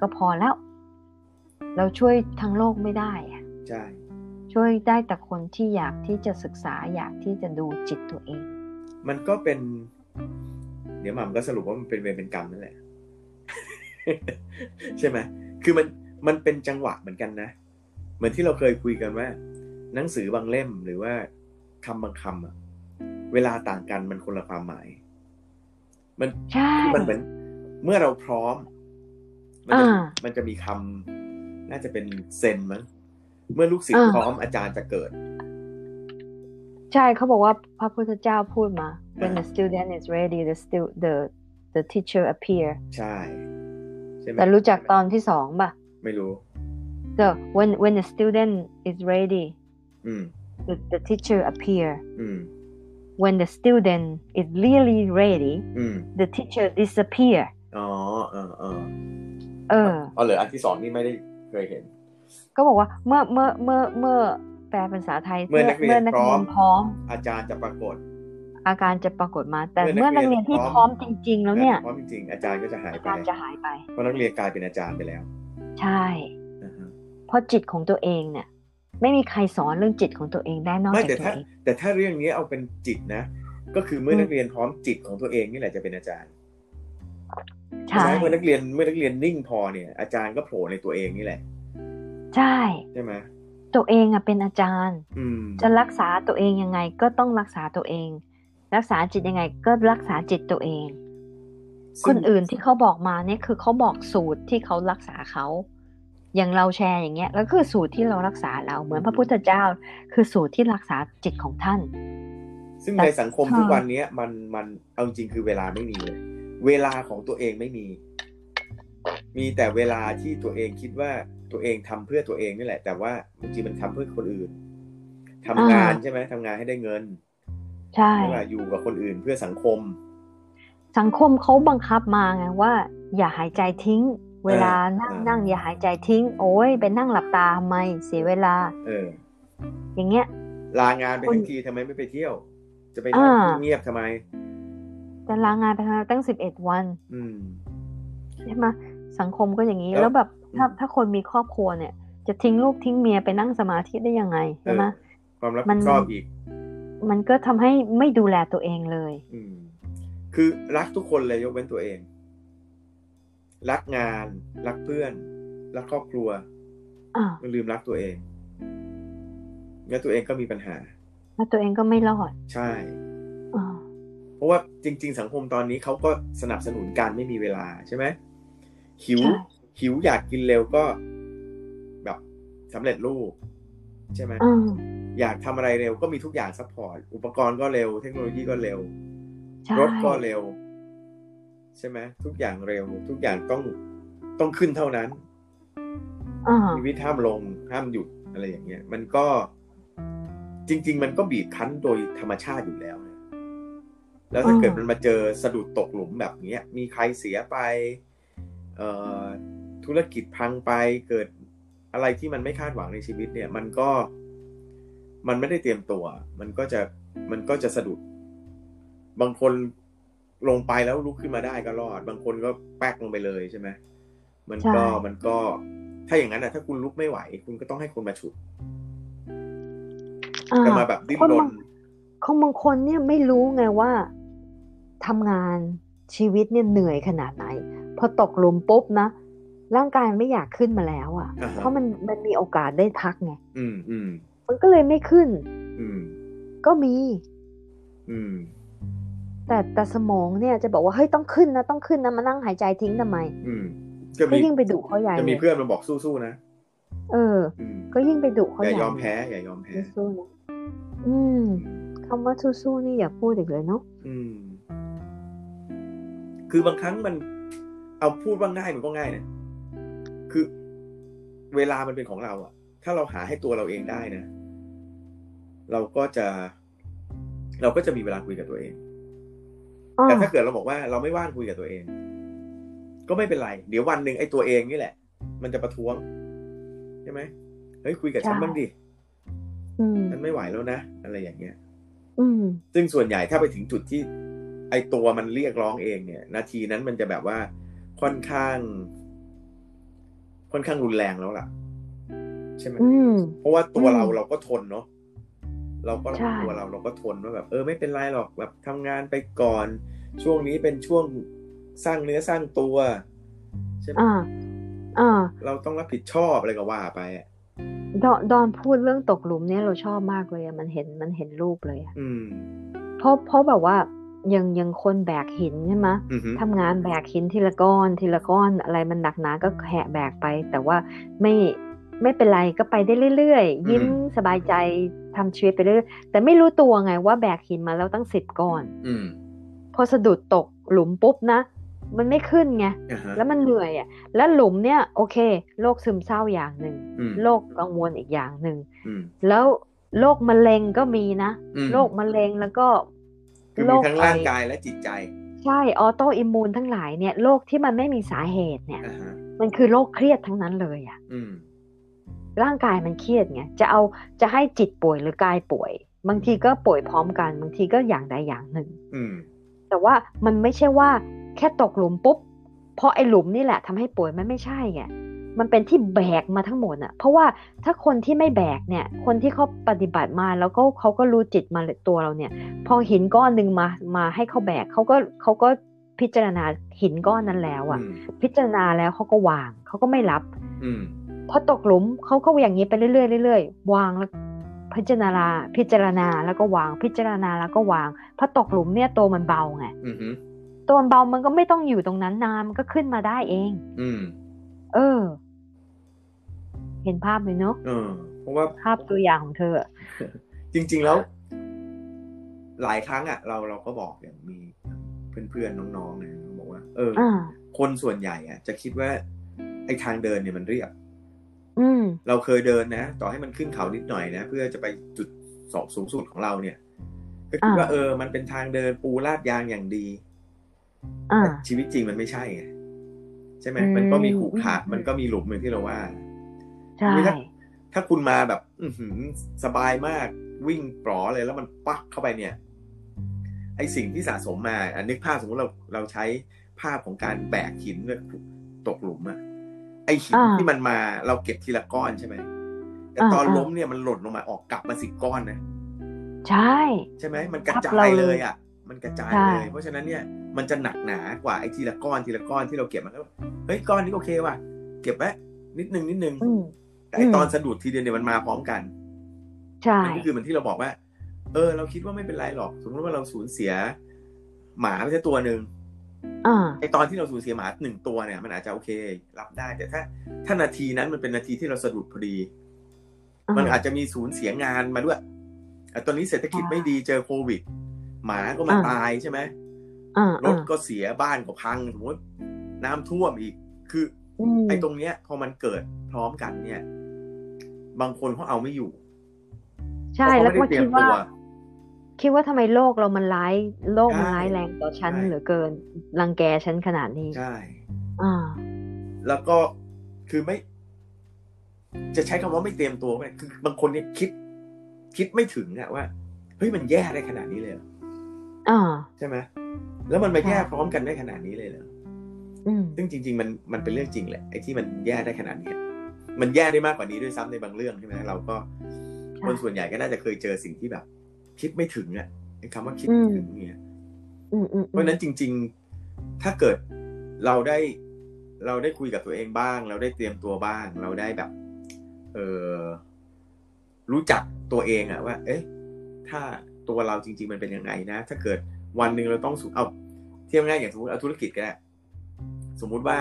ก็พอแล้ว เราช่วยทั้งโลกไม่ได้อะใช่ช่วยได้แต่คนที่อยากที่จะศึกษาอยากที่จะดูจิตตัวเอง มันก็เป็น เดี๋ยวหม่ำก็สรุปว่ามันเป็นเวรเป็นกรรมนั่นแหละ ใช่ไหมคือมันมันเป็นจังหวะเหมือนกันนะ เหมือนที่เราเคยคุยกันว่า หนังสือบางเล่มหรือว่าคำบางคำอะเวลาต่างกันมันคนละความหมาย มันใช่มันเหมือนเมื่อเราพร้อม มันจะอ่ามันจะมีคำน่าจะเป็นเซนมั้งเมื่อลูกศิษย์อ่าพร้อมอาจารย์จะเกิด ใช่เขาบอกว่าพระพุทธเจ้าพูดมา when อ่า the student is ready the still the the teacher appear ใช่ใช่ไหมแต่รู้จักตอนที่สองป่ะ ไม่รู้ the when when the student is ready อืม the, the teacher appear อืม when the student is really ready อืม the teacher disappear อ๋อเออเออเอออ๋อเหรออันที่สองนี่ไม่ได้เคยเห็น ก็บอกว่าเมื่อเมื่อเมื่อเมื่อแปลเป็นภาษาไทย เมื่อนักเรียนมื่อพร้อมพร้อม อาจารย์จะปรากฏ อาการจะปรากฏมา แต่เมื่เมื่ออนันักกเรีเรียยนนที่พพร้ร้ออมมจริง ๆ แล้วเนี่ยเพราะจริงๆอาจารย์ก็จะหายอาไปการจะหายไปเพราะนักเรียนกลายเป็นอาจารย์ไปแล้ว ใช่อ่าฮะเพราะจิตของตัวเองเนี่ย ไม่มีใครสอนเรื่องจิตของตัวเองได้นอกไม่จากแต่ตัวถ้าเองแต่ถ้าเรื่องนี้เอาเป็นจิตนะ ก็คือเมื่ออมนักเรียนพร้อมจิตของตัวเองนี่แหละจะเป็นอาจารย์ใช่ใช่เมื่อนักเรียนเมื่อนักเรียนนิ่งพอเนี่ย อาจารย์ก็โผล่ในตัวเองนี่แหละ ใช่ใช่ไหมตัวเองอะเป็นอาจารย์อืมจะรักษาตัวเองยังไง ก็ต้องรักษาตัวเอง รักษาจิตยังไง ก็รักษาจิตตัวเองคซึ่งนอื่นที่เขาบอกมาเนี่ยคือเขาบอกสูตรที่เขารักษาเขา อย่างเราแชร์อย่างเงี้ยแล้วคือสูตรที่เรารักษาเราเหมือนพระพุทธเจ้า คือสูตรที่รักษาจิตของท่าน ซึ่งแต่ในสังคมค่ะทุกวันนี้มันมันเอาจริงคือเวลาไม่มีเลย เวลาของตัวเองไม่มี มีแต่เวลาที่ตัวเองคิดว่าตัวเองทำเพื่อตัวเองนี่แหละ แต่ว่าบางทีมันทำเพื่อคนอื่นทำงานใช่ไหมทำงานให้ได้เงิน ใช่เวลาอยู่กับคนอื่นเพื่อสังคม สังคมเขาบังคับมาไงว่า อย่าหายใจทิ้ง เวลานั่งเออนั่งอย่าหายใจทิ้ง โอ้ยไปนั่งหลับตาทำไมเสียเวลา เออ อย่างเงี้ย ลางานไปคนทั้งทีทำไมไม่ไปเที่ยว จะไปนั่งอ่าเงียบทำไมแต่ลางานไปทำงานตั้งสิบเอ็ดวันอืมใช่ไหมสังคมก็อย่างนี้ แล้วแล้วแบบถ้าอืมถ้าคนมีครอบครัวเนี่ย จะทิ้งลูกทิ้งเมียไปนั่งสมาธิได้ยังไงเอใช่อไหมความรับมัผินดชอบอีก มันก็ทำให้ไม่ดูแลตัวเองเลย อืมคือรักทุกคนเลยยกเว้นตัวเอง รักงาน รักเพื่อน รักครอบครัวอ่ามันลืมรักตัวเองแล้วตัวเองก็มีปัญหาแล้วตัวเองก็ไม่รอด ใช่อ่าเพราะว่าจริง ๆ สังคมตอนนี้เขาก็สนับสนุนการไม่มีเวลาใช่ไหมหิวใช่หิวอยากกินเร็วก็ แบบสำเร็จรูป ใช่ไหมอ่าอยากทำอะไรเร็วก็มีทุกอย่าง support อุปกรณ์ก็เร็ว เทคโนโลยีก็เร็วใช่รถก็เร็ว ใช่ไหมทุกอย่างเร็ว ทุกอย่างต้องต้องขึ้นเท่านั้นอ่าชีวิตห้ามลงห้ามหยุดอะไรอย่างเงี้ย มันก็จริง ๆ มันก็บีบคั้นโดยธรรมชาติอยู่แล้วนะแล้วถ้าอืมเกิดมันมาเจอสะดุดตกหลุมแบบเนี้ย มีใครเสียไป เอ่อธุรกิจพังไปเกิดอะไรที่มันไม่คาดหวังในชีวิตเนี่ย มันก็มันไม่ได้เตรียมตัว มันก็จะมันก็จะสะดุด บางคน ลงไปแล้วลุกขึ้นมาได้ก็รอด บางคนก็แป๊กลงไปเลยใช่ไหมมันก็ใช่มันก็ ถ้าอย่างนั้นนะถ้าคุณลุกไม่ไหว คุณก็ต้องให้คนมาฉุดอ่าจะมาแบบดิ้นคนรบานงคนบางคนเนี่ยไม่รู้ไงว่าทำงานชีวิตเนี่ยเหนื่อยขนาดไหน พอตกหลุมปุ๊บนะร่างกายมันไม่อยากขึ้นมาแล้วอะ่ะอ่าฮะเพราะมันมันมีโอกาสได้พักไงอืมอืมมันก็เลยไม่ขึ้น อืมก็มี อืม แต่แต่สมองเนี่ยจะบอกว่าเฮ้ยต้องขึ้นนะต้องขึ้นนะมานั่งหายใจทิ้งทำไม อืมก็ก็มียิ่งไปดุเขาใหญ่จะเลมียเพื่อนมาบอกสู้ๆนะเอออืมก็ยิ่งไปดุเขาอใหย่าญ่ยอมแพ้อย่ายอมแพ้ไม่สู้นะอืมคำว่าสู้ๆนี่อย่าพูดอีกเลยเนาะอืม คือบางครั้งมัน เอาพูดว่าง่ายมันก็ง่ายนะคือ เวลามันเป็นของเราอะถ้าเราหาให้ตัวเราเองได้นะเราก็จะ เราก็จะมีเวลาคุยกับตัวเองอ่า แต่ถ้าเกิดเราบอกว่าเราไม่ว่างคุยกับตัวเอง ก็ไม่เป็นไร เดี๋ยววันหนึ่งไอ้ตัวเองนี่แหละ มันจะประท้วงใช่ไหมเฮ้ยคุยกับฉันบ้างดิอืมฉันไม่ไหวแล้วนะอะไรอย่างเงี้ยอืมซึ่งส่วนใหญ่ถ้าไปถึงจุดที่ ไอ้ตัวมันเรียกร้องเองเนี่ย นาทีนั้นมันจะแบบว่าค่อนข้าง ค่อนข้างรุนแรงแล้วล่ะ ใช่ไหมอืมเพราะว่าตัวอืมเราเราก็ทนเนาะ เราก็ใช่ตัวเราเราก็ทนว่าแบบเออไม่เป็นไรหรอกแบบทำงานไปก่อน ช่วงนี้เป็นช่วงสร้างเนื้อสร้างตัวใช่ไหมอ่าอ่าเราต้องรับผิดชอบอะไรก็ว่าไปอะดอนดอนพูดเรื่องตกหลุมเนี่ยเราชอบมากเลยอะมันเห็นมันเห็นรูปเลยอะอืมเพราะเพราะแบบว่ายังยังคนแบกหินใช่ไหมอือหือทำงานแบกหินทีละก้อน ทีละก้อนอะไรมันหนักหนาก็แหะแบกไป แต่ว่าไม่ ไม่เป็นไรก็ไปได้เรื่อยๆ ยิ้มสบายใจทำชีวิตไปเรื่อยแต่ไม่รู้ตัวไงว่าแบกหินมาแล้วตั้งสิบก้อนอืมพอสะดุดตกหลุมปุ๊บนะ มันไม่ขึ้นไงอ่าฮะแล้วมันเหนื่อยอะ แล้วหลุมเนี่ย โอเคโรคซึมเศร้าอย่างหนึ่งอืมโรคกังวลอีกอย่างหนึ่งอืมแล้วโรคมะเร็งก็มีนะอืมโรคมะเร็งแล้วก็คือมีทั้งร่างกายและจิตใจ ใช่ออโตอิมมูนทั้งหลายเนี่ยโรคที่มันไม่มีสาเหตุเนี่ยอ่าฮะมันคือโรคเครียดทั้งนั้นเลยอะอืม ร่างกายมันเครียดไงจะเอาจะให้จิตป่วยหรือกายป่วย บางทีก็ป่วยพร้อมกัน บางทีก็อย่างใดอย่างหนึ่งอืมแต่ว่ามันไม่ใช่ว่าแค่ตกหลุมปุ๊บ เพราะไอ้หลุมนี่แหละทำให้ป่วยมันไม่ใช่ไงมันเป็นที่แบกมาทั้งหมดอะเพราะว่าถ้าคนที่ไม่แบกเนี่ย คนที่เขาปฏิบัติมาแล้วก็เขาก็รู้จิตมาเลยตัวเราเนี่ย พอหินก้อนหนึ่งมามาให้เขาแบกเขาก็เขาก็พิจารณาหินก้อนนั้นแล้วอะอืมพิจารณาแล้วเขาก็วางเขาก็ไม่รับ อืม พอตกหลุมเขาก็อย่างนี้ไปเรื่อยๆเรื่อยๆวางแล้วพิจารณาพิจารณาแล้วก็วางพิจารณาแล้วก็วางพอตกหลุมเนี่ยตัวมันเบาไงอืมฮึตัวมันเบามันก็ไม่ต้องอยู่ตรงนั้นนานมันก็ขึ้นมาได้เอง อืม เออ เห็นภาพเลยเนาะเออเพราะว่าภาพตัวอย่างของเธออะจริง ๆแล้ว หลายครั้งอะ เราเราก็บอกอย่างมีเพื่อนๆน้องๆเนี่ยบอกว่า เอออ่าคนส่วนใหญ่อะ จะคิดว่าไอ้ทางเดินเนี่ยมันเรียบอืม เราเคยเดินนะ ต่อให้มันขึ้นเขานิดหน่อยนะ เพื่อจะไปจุดสอบสูงสุดของเราเนี่ย ก็คิดว่าอ่าเออ มันเป็นทางเดินปูลาดยางอย่างดีอ่าแต่ชีวิตจริงมันไม่ใช่ไงใช่ไหมอืมมันก็มีขรุขระอืมมันก็มีหลุมเหมือนที่เราว่าใช่ถ้าถ้าคุณมาแบบ อือหือสบายมากวิ่งปลอเลยแล้วมันปักเข้าไปเนี่ย ไอสิ่งที่สะสมมาอันนึกภาพสมมติเราเราใช้ภาพของการแบกหินเนี่ยตกหลุมอะ ไอหินอ่าที่มันมาเราเก็บทีละก้อนใช่ไหมแต่อ่าตอนอ่าล้มเนี่ยมันหล่นลงมาออกกลับมาสิบก้อนนะใช่ ใช่ไหมมันกระทับจาเรายเลเลยยอะ มันกระจายใช่เลย เพราะฉะนั้นเนี่ยมันจะหนักหนากว่าไอ้ทีละก้อนทีละก้อนที่เราเก็บมันก็เฮ้ยก้อนนี้โอเคว่ะเก็บไว้นิดนึงนิดนึงอืมแต่ไอ้อืมตอนสะดุดทีเดียวเนี่ยมันมาพร้อมกัน ใช่มันก็คือเหมือนที่เราบอกว่า เออ เราคิดว่าไม่เป็นไรหรอก สมมติว่าเราสูญเสีย หมาไปแค่ตัวหนึ่งอ่า ไอ้ตอนที่เราสูญเสียหมาหนึ่งตัวเนี่ย มันอาจจะโอเค รับได้ แต่ถ้า ถ้านาทีนั้นมันเป็นนาทีที่เราสะดุดพอดี มันอาจจะมีสูญเสียงานมาด้วยอะตอนนี้เศรษฐกิจไม่ดีเจอโควิด หมาก็มาอ่าตายใช่ไหมอ่ารถก็เสียบ้านก็พังสมมติน้ำท่วมอีก คืออืมไอ้ตรงเนี้ย พอมันเกิดพร้อมกันเนี่ย บางคนเขาเอาไม่อยู่ใช่เพแล้วราะก็เขาไม่ได้เตรียคิมดว่าตัว คิดว่าทำไมโลกเรามันร้ายโลกมันใช่ร้ายแรงต่อฉันใช่เหลือเกินรังแกฉันขนาดนี้ใช่อ่าแล้วก็คือไม่ จะใช้คำว่าไม่เตรียมตัวไม่ได้คือบางคนเนี่ยคิด คิดไม่ถึงอะว่าเฮ้ยมันแย่ได้ขนาดนี้เลยเหรออ่าใช่ไหมแล้วมันมาใช่แย่พร้อมกันได้ขนาดนี้เลยเหรออืมซึ่งจริง ๆ มันมันเป็นเรื่องจริงแหละไอ้ที่มันแย่ได้ขนาดเนี้ยมันแย่ได้มากกว่านี้ด้วยซ้ำในบางเรื่องใช่ไหมเราก็ใช่คนส่วนใหญ่ก็น่าจะเคยเจอสิ่งที่แบบ คิดไม่ถึงอะไอ้คำว่าคิดไม่ถึงเนี่ยอืมอืมเพราะฉะนั้นจริง ๆ ถ้าเกิดเราได้เราได้คุยกับตัวเองบ้าง เราได้เตรียมตัวบ้าง เราได้แบบ เออรู้จักตัวเองอะว่า เอ๊ะ ถ้าตัวเราจริง ๆ มันเป็นยังไงนะ ถ้าเกิดวันหนึ่งเราต้องสูเอาเทียบง่ายอย่างสมมติเอาธุรกิจก็ได้สมมุติว่า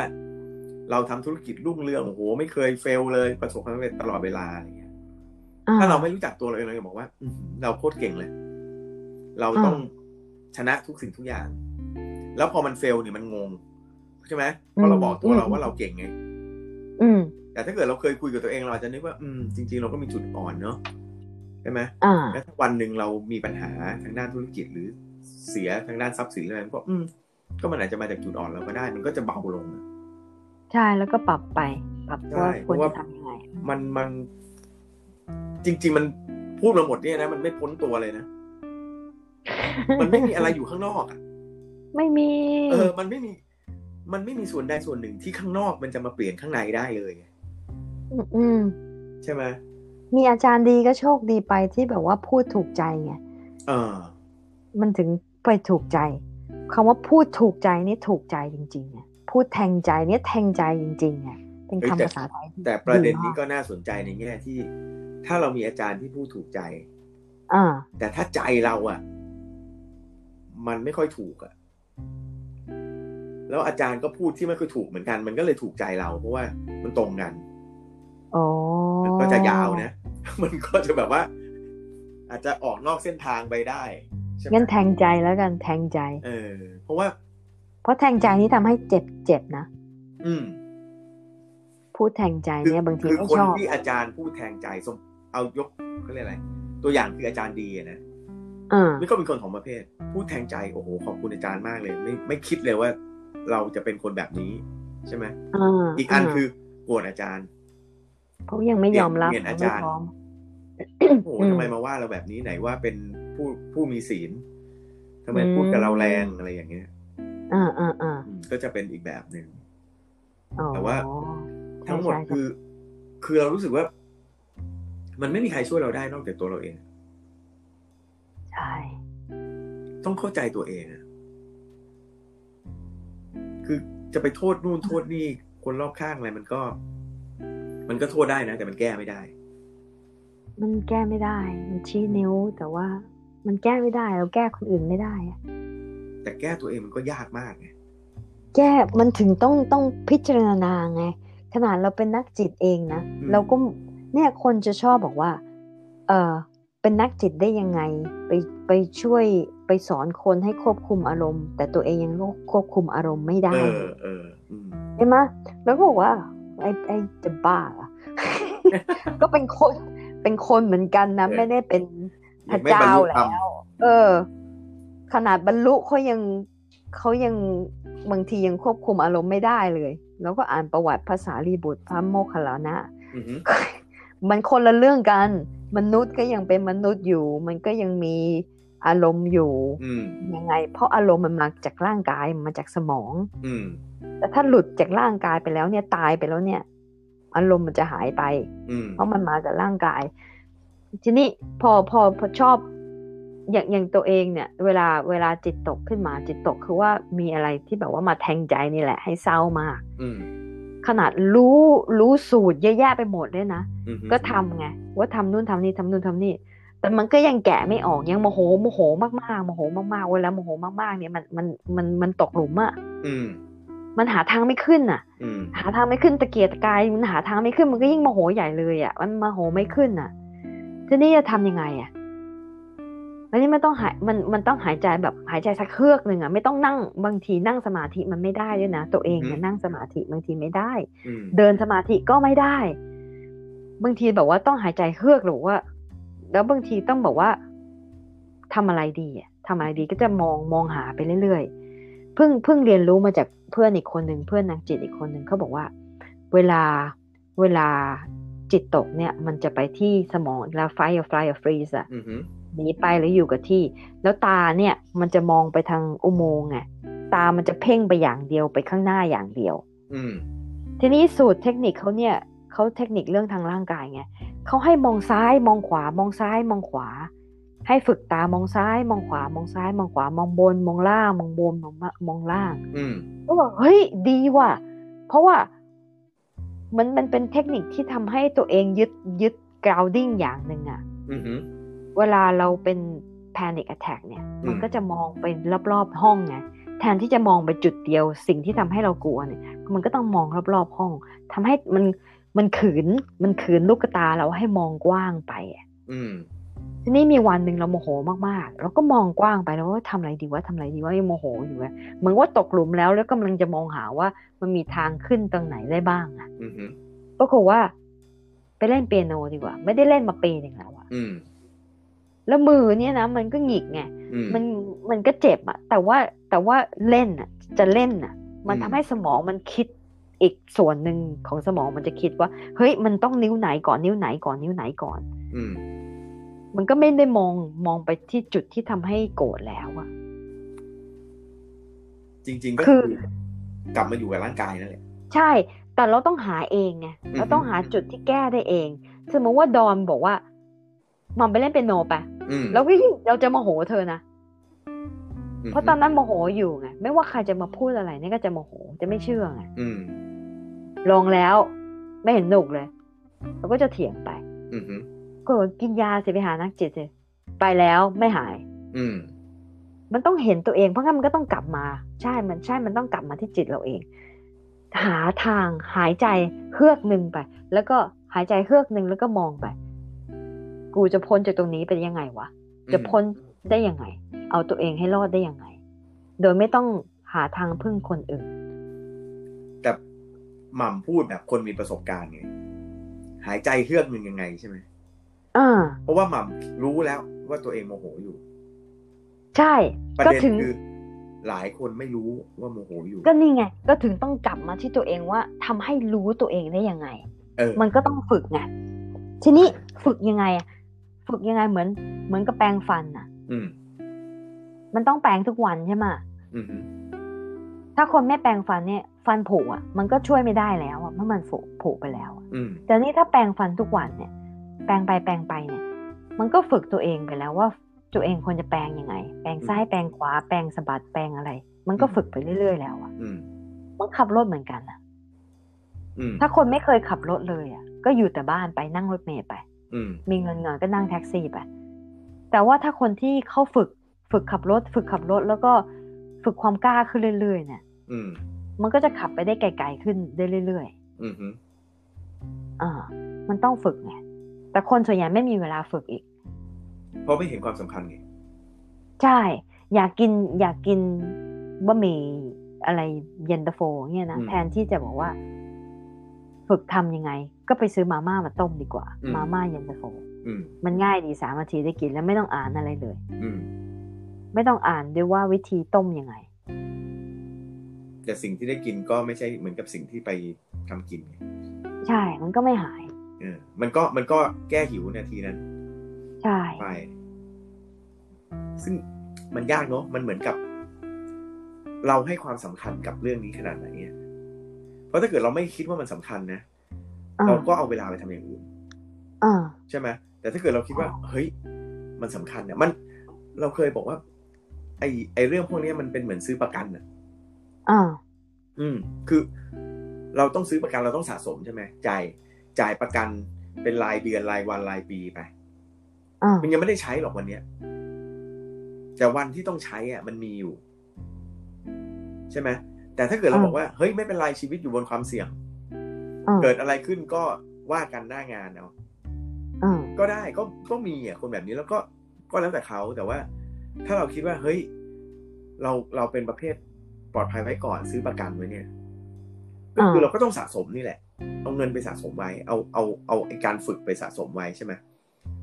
เราทำธุรกิจรุ่งเรืองโอ้โหไม่เคยเฟลเลยประสบความสำเร็จตลอดเวลาอะไรเงี้ย ถ้าเราไม่รู้จักตัวเราเองเราจะบอกว่าอื้อหือเราโคตรเก่งเลย เราต้องชนะทุกสิ่งทุกอย่าง แล้วพอมันเฟลเนี่ยมันงงใช่ไหมเพราะเราบอกตัวเราว่าเราเก่งไงอืมแต่ถ้าเกิดเราเคยคุยกับตัวเองเราอาจจะนึกว่า อืม จริง ๆ เราก็มีจุดอ่อนเนาะใช่ไหมอ่าแล้วถ้าวันหนึ่งเรามีปัญหาทางด้านธุรกิจหรือเสียทางด้านทรัพย์สินอะไรก็อืม ก็มันอาจจะมาจากจุดอ่อนเราก็ได้ มันก็จะเบาลงใช่แล้วก็ปรับไป ปรับว่าใช่ควรเพราะว่าจะทำยังไงมันมัน จริง ๆ มันพูดมาหมดเนี่ยนะมันไม่พ้นตัวเลยนะมันไม่มีอะไรอยู่ข้างนอกอะไม่มี เออ มันไม่มี มันไม่มีส่วนใดส่วนหนึ่งที่ข้างนอกมันจะมาเปลี่ยนข้างในได้เลยไงมอืมใช่ไหมมีอาจารย์ดีก็โชคดีไปที่แบบว่าพูดถูกใจไงเออ มันถึงไปถูกใจคำว่าพูดถูกใจนี่ถูกใจจริงๆไงพูดแทงใจเนี่ยแทงใจจริงๆไง เป็นเฮ้ยคำแต่ภาษาไทยที่แต่ประเด็นนี้มากก็น่าสนใจในแง่ที่ ถ้าเรามีอาจารย์ที่พูดถูกใจอ่าแต่ถ้าใจเราอะมันไม่ค่อยถูกอะแล้วอาจารย์ก็พูดที่ไม่ค่อยถูกเหมือนกัน มันก็เลยถูกใจเรา เพราะว่ามันตรงกันอ๋อมันก็จะยาวนะ มันก็จะแบบว่า อาจจะออกนอกเส้นทางไปได้ใช่ไหมงั้นแทงใจแล้วกันแทงใจ เออ เพราะว่า เพราะแทงใจนี่ทำให้เจ็บเจ็บนะ อืม พูดแทงใจคือเนี่ยบางทีคือไม่คนชอบที่อาจารย์พูดแทงใจสมเอายกเขาเรียกอะไร ตัวอย่างคืออาจารย์ดีอะนะอ่านี่ก็เป็นคนของประเภท พูดแทงใจโอ้โหขอบคุณอาจารย์มากเลย ไม่ไม่คิดเลยว่า เราจะเป็นคนแบบนี้ใช่ไหมอ่าอีกอันคือโกรธอาจารย์เขายังไม่ยอมรับเปลี่ยนอาไม่จารย์พร้อมโอ้โหอืมทำไมมาว่าเราแบบนี้ไหนว่าเป็นผู้ผู้มีศีลทำไมพูดกับเราแรงอะไรอย่างเงี้ยอ่าอ่าอ่าอืมก็จะเป็นอีกแบบหนึ่งอ๋อแต่ว่าใช่ ทั้งหมดใช่คือ คือเรารู้สึกว่า มันไม่มีใครช่วยเราได้นอกจากตัวเราเอง ใช่ ต้องเข้าใจตัวเองอะคือจะไปโทษนู่นโทษนี่ คนรอบข้างอะไรมันก็ มันก็โทษได้นะ แต่มันแก้ไม่ได้ มันแก้ไม่ได้ มันชี้นิ้วแต่ว่ามันแก้ไม่ได้เราแก้คนอื่นไม่ได้อะแต่แก้ตัวเองมันก็ยากมากไงแก้มันถึงต้องต้องพิจารณาไง ขนาดเราเป็นนักจิตเองนะเราก็เนี่ยคนจะชอบบอกว่า เออเป็นนักจิตได้ยังไง ไปไปช่วยไปสอนคนให้ควบคุมอารมณ์ แต่ตัวเองยังควบคุมอารมณ์ไม่ได้เอเลอยเอออืมใช่ไหมแล้วก็บอกว่าไอ้ไอ้จะบ้าเหรอก็เป็นคนเป็นคนเหมือนกันนะเออไม่ได้เป็นพยัระงไม่บรรเจ้าลุแล้ธรรมวเออ ขนาดบรรลุเขายังเขายังบางทียังควบคุมอารมณ์ไม่ได้เลย แล้วก็อ่านประวัติภาษารีบุตรพระโมคคัลลานะอือหือมันคนละเรื่องกัน มนุษย์ก็ยังเป็นมนุษย์อยู่ มันก็ยังมีอารมณ์อยู่อืมยังไง เพราะอารมณ์มันมาจากร่างกายมันมาจากสมอง อืมแต่ถ้าหลุดจากร่างกายไปแล้วเนี่ยตายไปแล้วเนี่ย อารมณ์มันจะหายไปอืมเพราะมันมาจากร่างกาย ทีนี้พอพอพอชอบ อย่างอย่างตัวเองเนี่ย เวลาเวลาจิตตกขึ้นมาจิตตกคือว่ามีอะไรที่แบบว่ามาแทงใจนี่แหละ ให้เศร้ามากอืมขนาดรู้รู้สูตรเยอะแยะไปหมดเลยนะอือหือก็ทำไงว่าทำนู่นทำนี่ทำนู่นทำนี่แต่มันก็ยังแกะไม่ออกยังโมโหโมโหมากๆโมโหมากๆเวลาโมโหมากๆ เนี่ยมันมันมันมันตกหลุมอะอืมมันหาทางไม่ขึ้นอะอืมหาทางไม่ขึ้นตะเกียกตะกายมันหาทางไม่ขึ้นมันก็ยิ่งโมโหใหญ่เลยอะมันโมโหไม่ขึ้นอะทีนี้จะทำยังไงอะ อันนี้มันต้องหายมันมันต้องหายใจแบบหายใจสักเฮือกหนึ่งอะไม่ต้องนั่งบางทีนั่งสมาธิมันไม่ได้ด้วยนะตัวเองเนี่ยนั่งสมาธิบางทีไม่ได้อืมเดินสมาธิก็ไม่ได้ บางทีแบบว่าต้องหายใจเฮือกหรือว่า แล้วบางทีต้องบอกว่าทำอะไรดีอะทำอะไรดีก็จะมองมองหาไปเรื่อยๆเพิ่งเพิ่งเรียนรู้มาจากเพื่อนอีกคนหนึ่งเพื่อนนางจิตอีกคนหนึ่งเขาบอกว่า เวลาเวลาจิตตกเนี่ย มันจะไปที่สมองแล้ว fight or flight or freeze อะอือหือ หนีไปหรืออยู่กับที่ แล้วตาเนี่ยมันจะมองไปทางอุโมงค์ไงตามันจะเพ่งไปอย่างเดียวไปข้างหน้าอย่างเดียว อืมทีนี้สูตรเทคนิคเขาเนี่ยเขาเทคนิคเรื่องทางร่างกายไงเขาให้มองซ้ายมองขวามองซ้ายมองขวา ให้ฝึกตามองซ้าย มองขวามองซ้าย มองขวามองบน มองล่าง มองบนมองมามองล่างอืมก็บอกเฮ้ยดีว่ะ เพราะว่ามันมันเป็นเทคนิคที่ทำให้ตัวเองยึดยึด grounding อย่างหนึ่งอะอือหือ เวลาเราเป็น panic attack เนี่ยอืมมันก็จะมองไปรอบๆห้องไงแทนที่จะมองไปจุดเดียว สิ่งที่ทำให้เรากลัวเนี่ย มันก็ต้องมองรอบๆห้องทำให้มันมันขืนมันขืนลูกตาเราให้มองกว้างไปอะอืมทีนี้มีวันหนึ่งเราโมโหมากๆ เราก็มองกว้างไปแล้วว่าทำอะไรดีวะทำอะไรดีวะยังโมโหอยู่อะเหมือนว่าตกหลุมแล้วแล้วกำลังจะมองหาว่ามันมีทางขึ้นตรงไหนได้บ้างอะอือหือปรากฏว่า ไปเล่นเปียโนดีกว่า ไม่ได้เล่นมาปีหนึ่งแล้วอะอืม แล้วมือเนี่ยนะมันก็หงิกไงอืมมันมันก็เจ็บอะแต่ว่าแต่ว่าเล่นอะจะเล่นอะมันอืมทำให้สมองมันคิดอีกส่วนหนึ่งของสมองมันจะคิดว่า เฮ้ยมันต้องนิ้วไหนก่อนนิ้วไหนก่อนนิ้วไหนก่อน อืมมันก็ไม่ได้มองมองไปที่จุดที่ทำให้โกรธแล้วอะจริง ๆ ก็คืคืออกลับมาอยู่กับร่างกายนั่นแหละใช่ แต่เราต้องหาเองไงอือฮึเราต้องหาจุดที่แก้ได้เอง สมมติว่าดอนบอกว่า มันไปเล่นเปียโนไปอืมแล้วก็ยิ่งเราจะโมโหเธอนะมเพราะตอนนั้นโมโหอยู่ไงไม่ว่าใครจะมาพูดอะไรนี่ก็จะโมโหจะไม่เชื่อไงอืมลองแล้ว ไม่เห็นหนุกเลยเราก็จะเถียงไปอืมก็บอกกินยาสิไปหานักจิตสิไปแล้วไม่หาย อืมมันต้องเห็นตัวเองเพราะงั้นมันก็ต้องกลับมา ใช่มันใช่มันต้องกลับมาที่จิตเราเอง หาทางหายใจเฮือกหนึ่งไป แล้วก็หายใจเฮือกหนึ่งแล้วก็มองไป กูจะพ้นจากตรงนี้ไปยังไงวะจะพ้นได้ยังไง เอาตัวเองให้รอดได้ยังไง โดยไม่ต้องหาทางพึ่งคนอื่น แต่หม่ำพูดแบบคนมีประสบการณ์ไงหายใจเฮือกหนึ่งยังไงใช่ไหมอ่าเพราะว่าหม่ำรู้แล้วว่าตัวเองโมโหอยู่ ใช่ประก็เด็นถึงคือหลายคนไม่รู้ว่าโมโหอยู่ ก็นี่ไง ก็ถึงต้องกลับมาที่ตัวเองว่าทำให้รู้ตัวเองได้ยังไงเออมันก็ต้องฝึกไงทีนี้ฝึกยังไงอะ ฝึกยังไงเหมือน เหมือนกับแปรงฟันอะอืมมันต้องแปรงทุกวันใช่ไหมะอืมถ้าคนไม่แปรงฟันเนี่ย ฟันผุอะ มันก็ช่วยไม่ได้แล้วอะเพราะมันผุผุไปแล้วอะอืมแต่นี่ถ้าแปรงฟันทุกวันเนี่ย แปรงไปแปรงไปเนี่ย มันก็ฝึกตัวเองไปแล้วว่าตัวเองควรจะแปรงยังไง แปรงซ้ายแปรงขวาแปรงสะบัดแปรงอะไร มันก็ฝึกไปเรื่อยๆแล้วอะอืมมันขับรถเหมือนกันอะอืมถ้าคนไม่เคยขับรถเลยอะก็อยู่แต่บ้านไปนั่งรถเมล์ไปอื มมีเงินหน่อยก็นั่งแท็กซี่ไปแต่ว่าถ้าคนที่เขาฝึกฝึกขับรถ ฝึกขับรถ แล้วก็ฝึกความกล้าขึ้นเรื่อยๆเนี่ยอืมมันก็จะขับไปได้ไกลๆขึ้นได้เรื่อยอืมๆอ่า มันต้องฝึกไงแต่คนส่วนใหญ่ไม่มีเวลาฝึกอีก เพราะไม่เห็นความสำคัญไงใช่ อยากกิน อยากกินบะหมี่อะไรเย็นตาโฟเนี่ยนะอืมแทนที่จะบอกว่า ฝึกทำยังไง ก็ไปซื้อมาม่ามาต้มดีกว่าอืมมาม่าเย็นตาโฟอืมมันง่ายดีสามนาทีได้กินแล้วไม่ต้องอ่านอะไรเลย อืมไม่ต้องอ่านด้วยว่าวิธีต้มยังไง แต่สิ่งที่ได้กินก็ไม่ใช่เหมือนกับสิ่งที่ไปทำกินไงใช่ มันก็ไม่หายเออมันก็มันก็แก้หิวนาทีนั้น ใช่ไปซึ่งมันยากเนาะมันเหมือนกับ เราให้ความสำคัญกับเรื่องนี้ขนาดไหนอะเพ ราะถ้าเกิดเราไม่คิดว่ามันสำคัญนะอ่าเราก็เอาเวลาไปทำอย่างอื่นอ่าใช่ไหมแต่ถ้าเกิดเราคิดว่า เฮ้ย มันสำคัญเนี่ยมันเราเคยบอกว่า ไอไอเรื่องพวกนี้มันเป็นเหมือนซื้อประกันอะอ่าอืม คือ เราต้องซื้อประกันเราต้องสะสมใช่ไหมจ่ายจ่ายประกันเป็นรายเดือนรายวันรายปีไปอ่ามันยังไม่ได้ใช้หรอกวันเนี้ยแต่วันที่ต้องใช้อะ มันมีอยู่ ใช่ไหม แต่ถ้าเกิดเราอ่าบอกว่าเฮ้ยไม่เป็นไรชีวิตอยู่บนความเสี่ยงอ่าเกิดอะไรขึ้นก็ว่ากันหน้างานเอาอ่าก็ได้ก็ก็มีอะคนแบบนี้แล้วก็ก็แล้วแต่เขาแต่ว่า ถ้าเราคิดว่าเฮ้ย เราเราเป็นประเภทปลอดภัยไว้ก่อนซื้อประกันไว้เนี่ยก็คือเราก็ต้องสะสมนี่แหละ เอาเงินไปสะสมไว้ เอาเอาเอาไอการฝึกไปสะสมไว้ใช่ไหม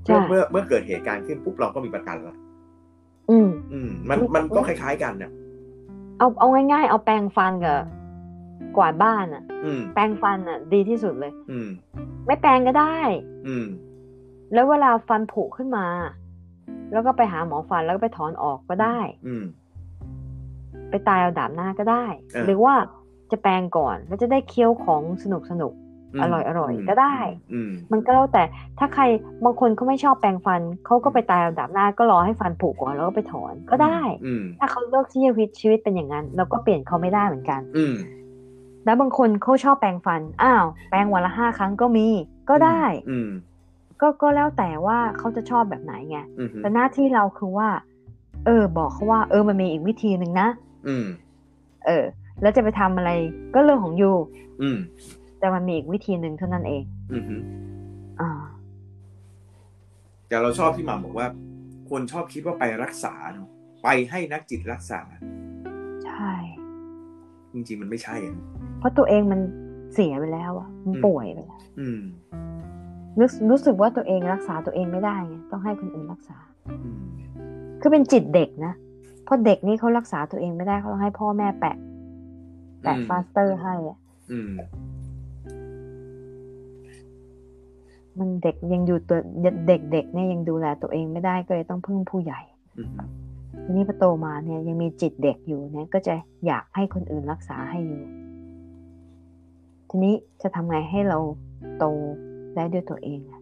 ใช่เมื่อเมื่อเกิดเหตุการณ์ขึ้นปุ๊บเราก็มีประกันละอืม อืม มันมันก็คล้าย ๆ กันน่ะ เอาเอาง่ายๆ เอาแปรงฟันกับกวาดบ้านอะอืมแปรงฟันอะดีที่สุดเลย อืมไม่แปรงก็ได้ อืมแล้วเวลาฟันผุขึ้นมา แล้วก็ไปหาหมอฟันแล้วก็ไปถอนออกก็ได้ อืมไปตายเอาดาบหน้าก็ได้เออหรือว่าจะแปรงก่อนแล้วจะได้เคี้ยวของสนุกสนุกม อร่อยอร่อยมก็ได้อืมมันก็แล้วแต่ถ้าใครบางคนเขาไม่ชอบแปรงฟันเขาก็ไปตายเอาดาบหน้าก็รอให้ฟันผุก่อนแล้วก็ไปถอนก็ได้อืมถ้าเขาเลือกที่ชีวิตชีวิตเป็นอย่างนั้นเราก็เปลี่ยนเขาไม่ได้เหมือนกัน อืมแล้วบางคนเขาชอบแปรงฟันอ้าวแปรงวันละห้าครั้งก็มีก็ได้ อืมก็ก็แล้วแต่ว่าเขาจะชอบแบบไหนไงอืมแต่หน้าที่เราคือว่า เออ บอกเขาว่า เออมันมีอีกวิธีหนึ่งนะอืมเออ แล้วจะไปทำอะไรก็เรื่องของยูอืม แต่มันมีอีกวิธีหนึ่งเท่านั้นเอง อืมอ่าแต่เราชอบที่หมาบอกว่า คนชอบคิดว่าไปรักษาเนอะไปให้นักจิตรักษา ใช่จริงๆมันไม่ใช่อะเพราะตัวเองมันเสียไปแล้วอะมันอืมป่วยไปแล้วอืมรู้รู้สึกว่าตัวเองรักษาตัวเองไม่ได้ไงต้องให้คนอื่นรักษา อืมคือเป็นจิตเด็กนะเพราะเด็กนี่เขารักษาตัวเองไม่ได้เขาต้องให้พ่อแม่แปะ แปะฟาสเตอร์ให้อะอืม มันเด็กยังอยู่ตัวเด็กเด็กๆเนี่ยยังดูแลตัวเองไม่ได้ก็เลยต้องพึ่งผู้ใหญ่อืมทีนี้พอโตมาเนี่ยยังมีจิตเด็กอยู่เนี่ยก็จะอยากให้คนอื่นรักษาให้อยู่ ทีนี้จะทำไงให้เราโตได้ด้วยตัวเองอะ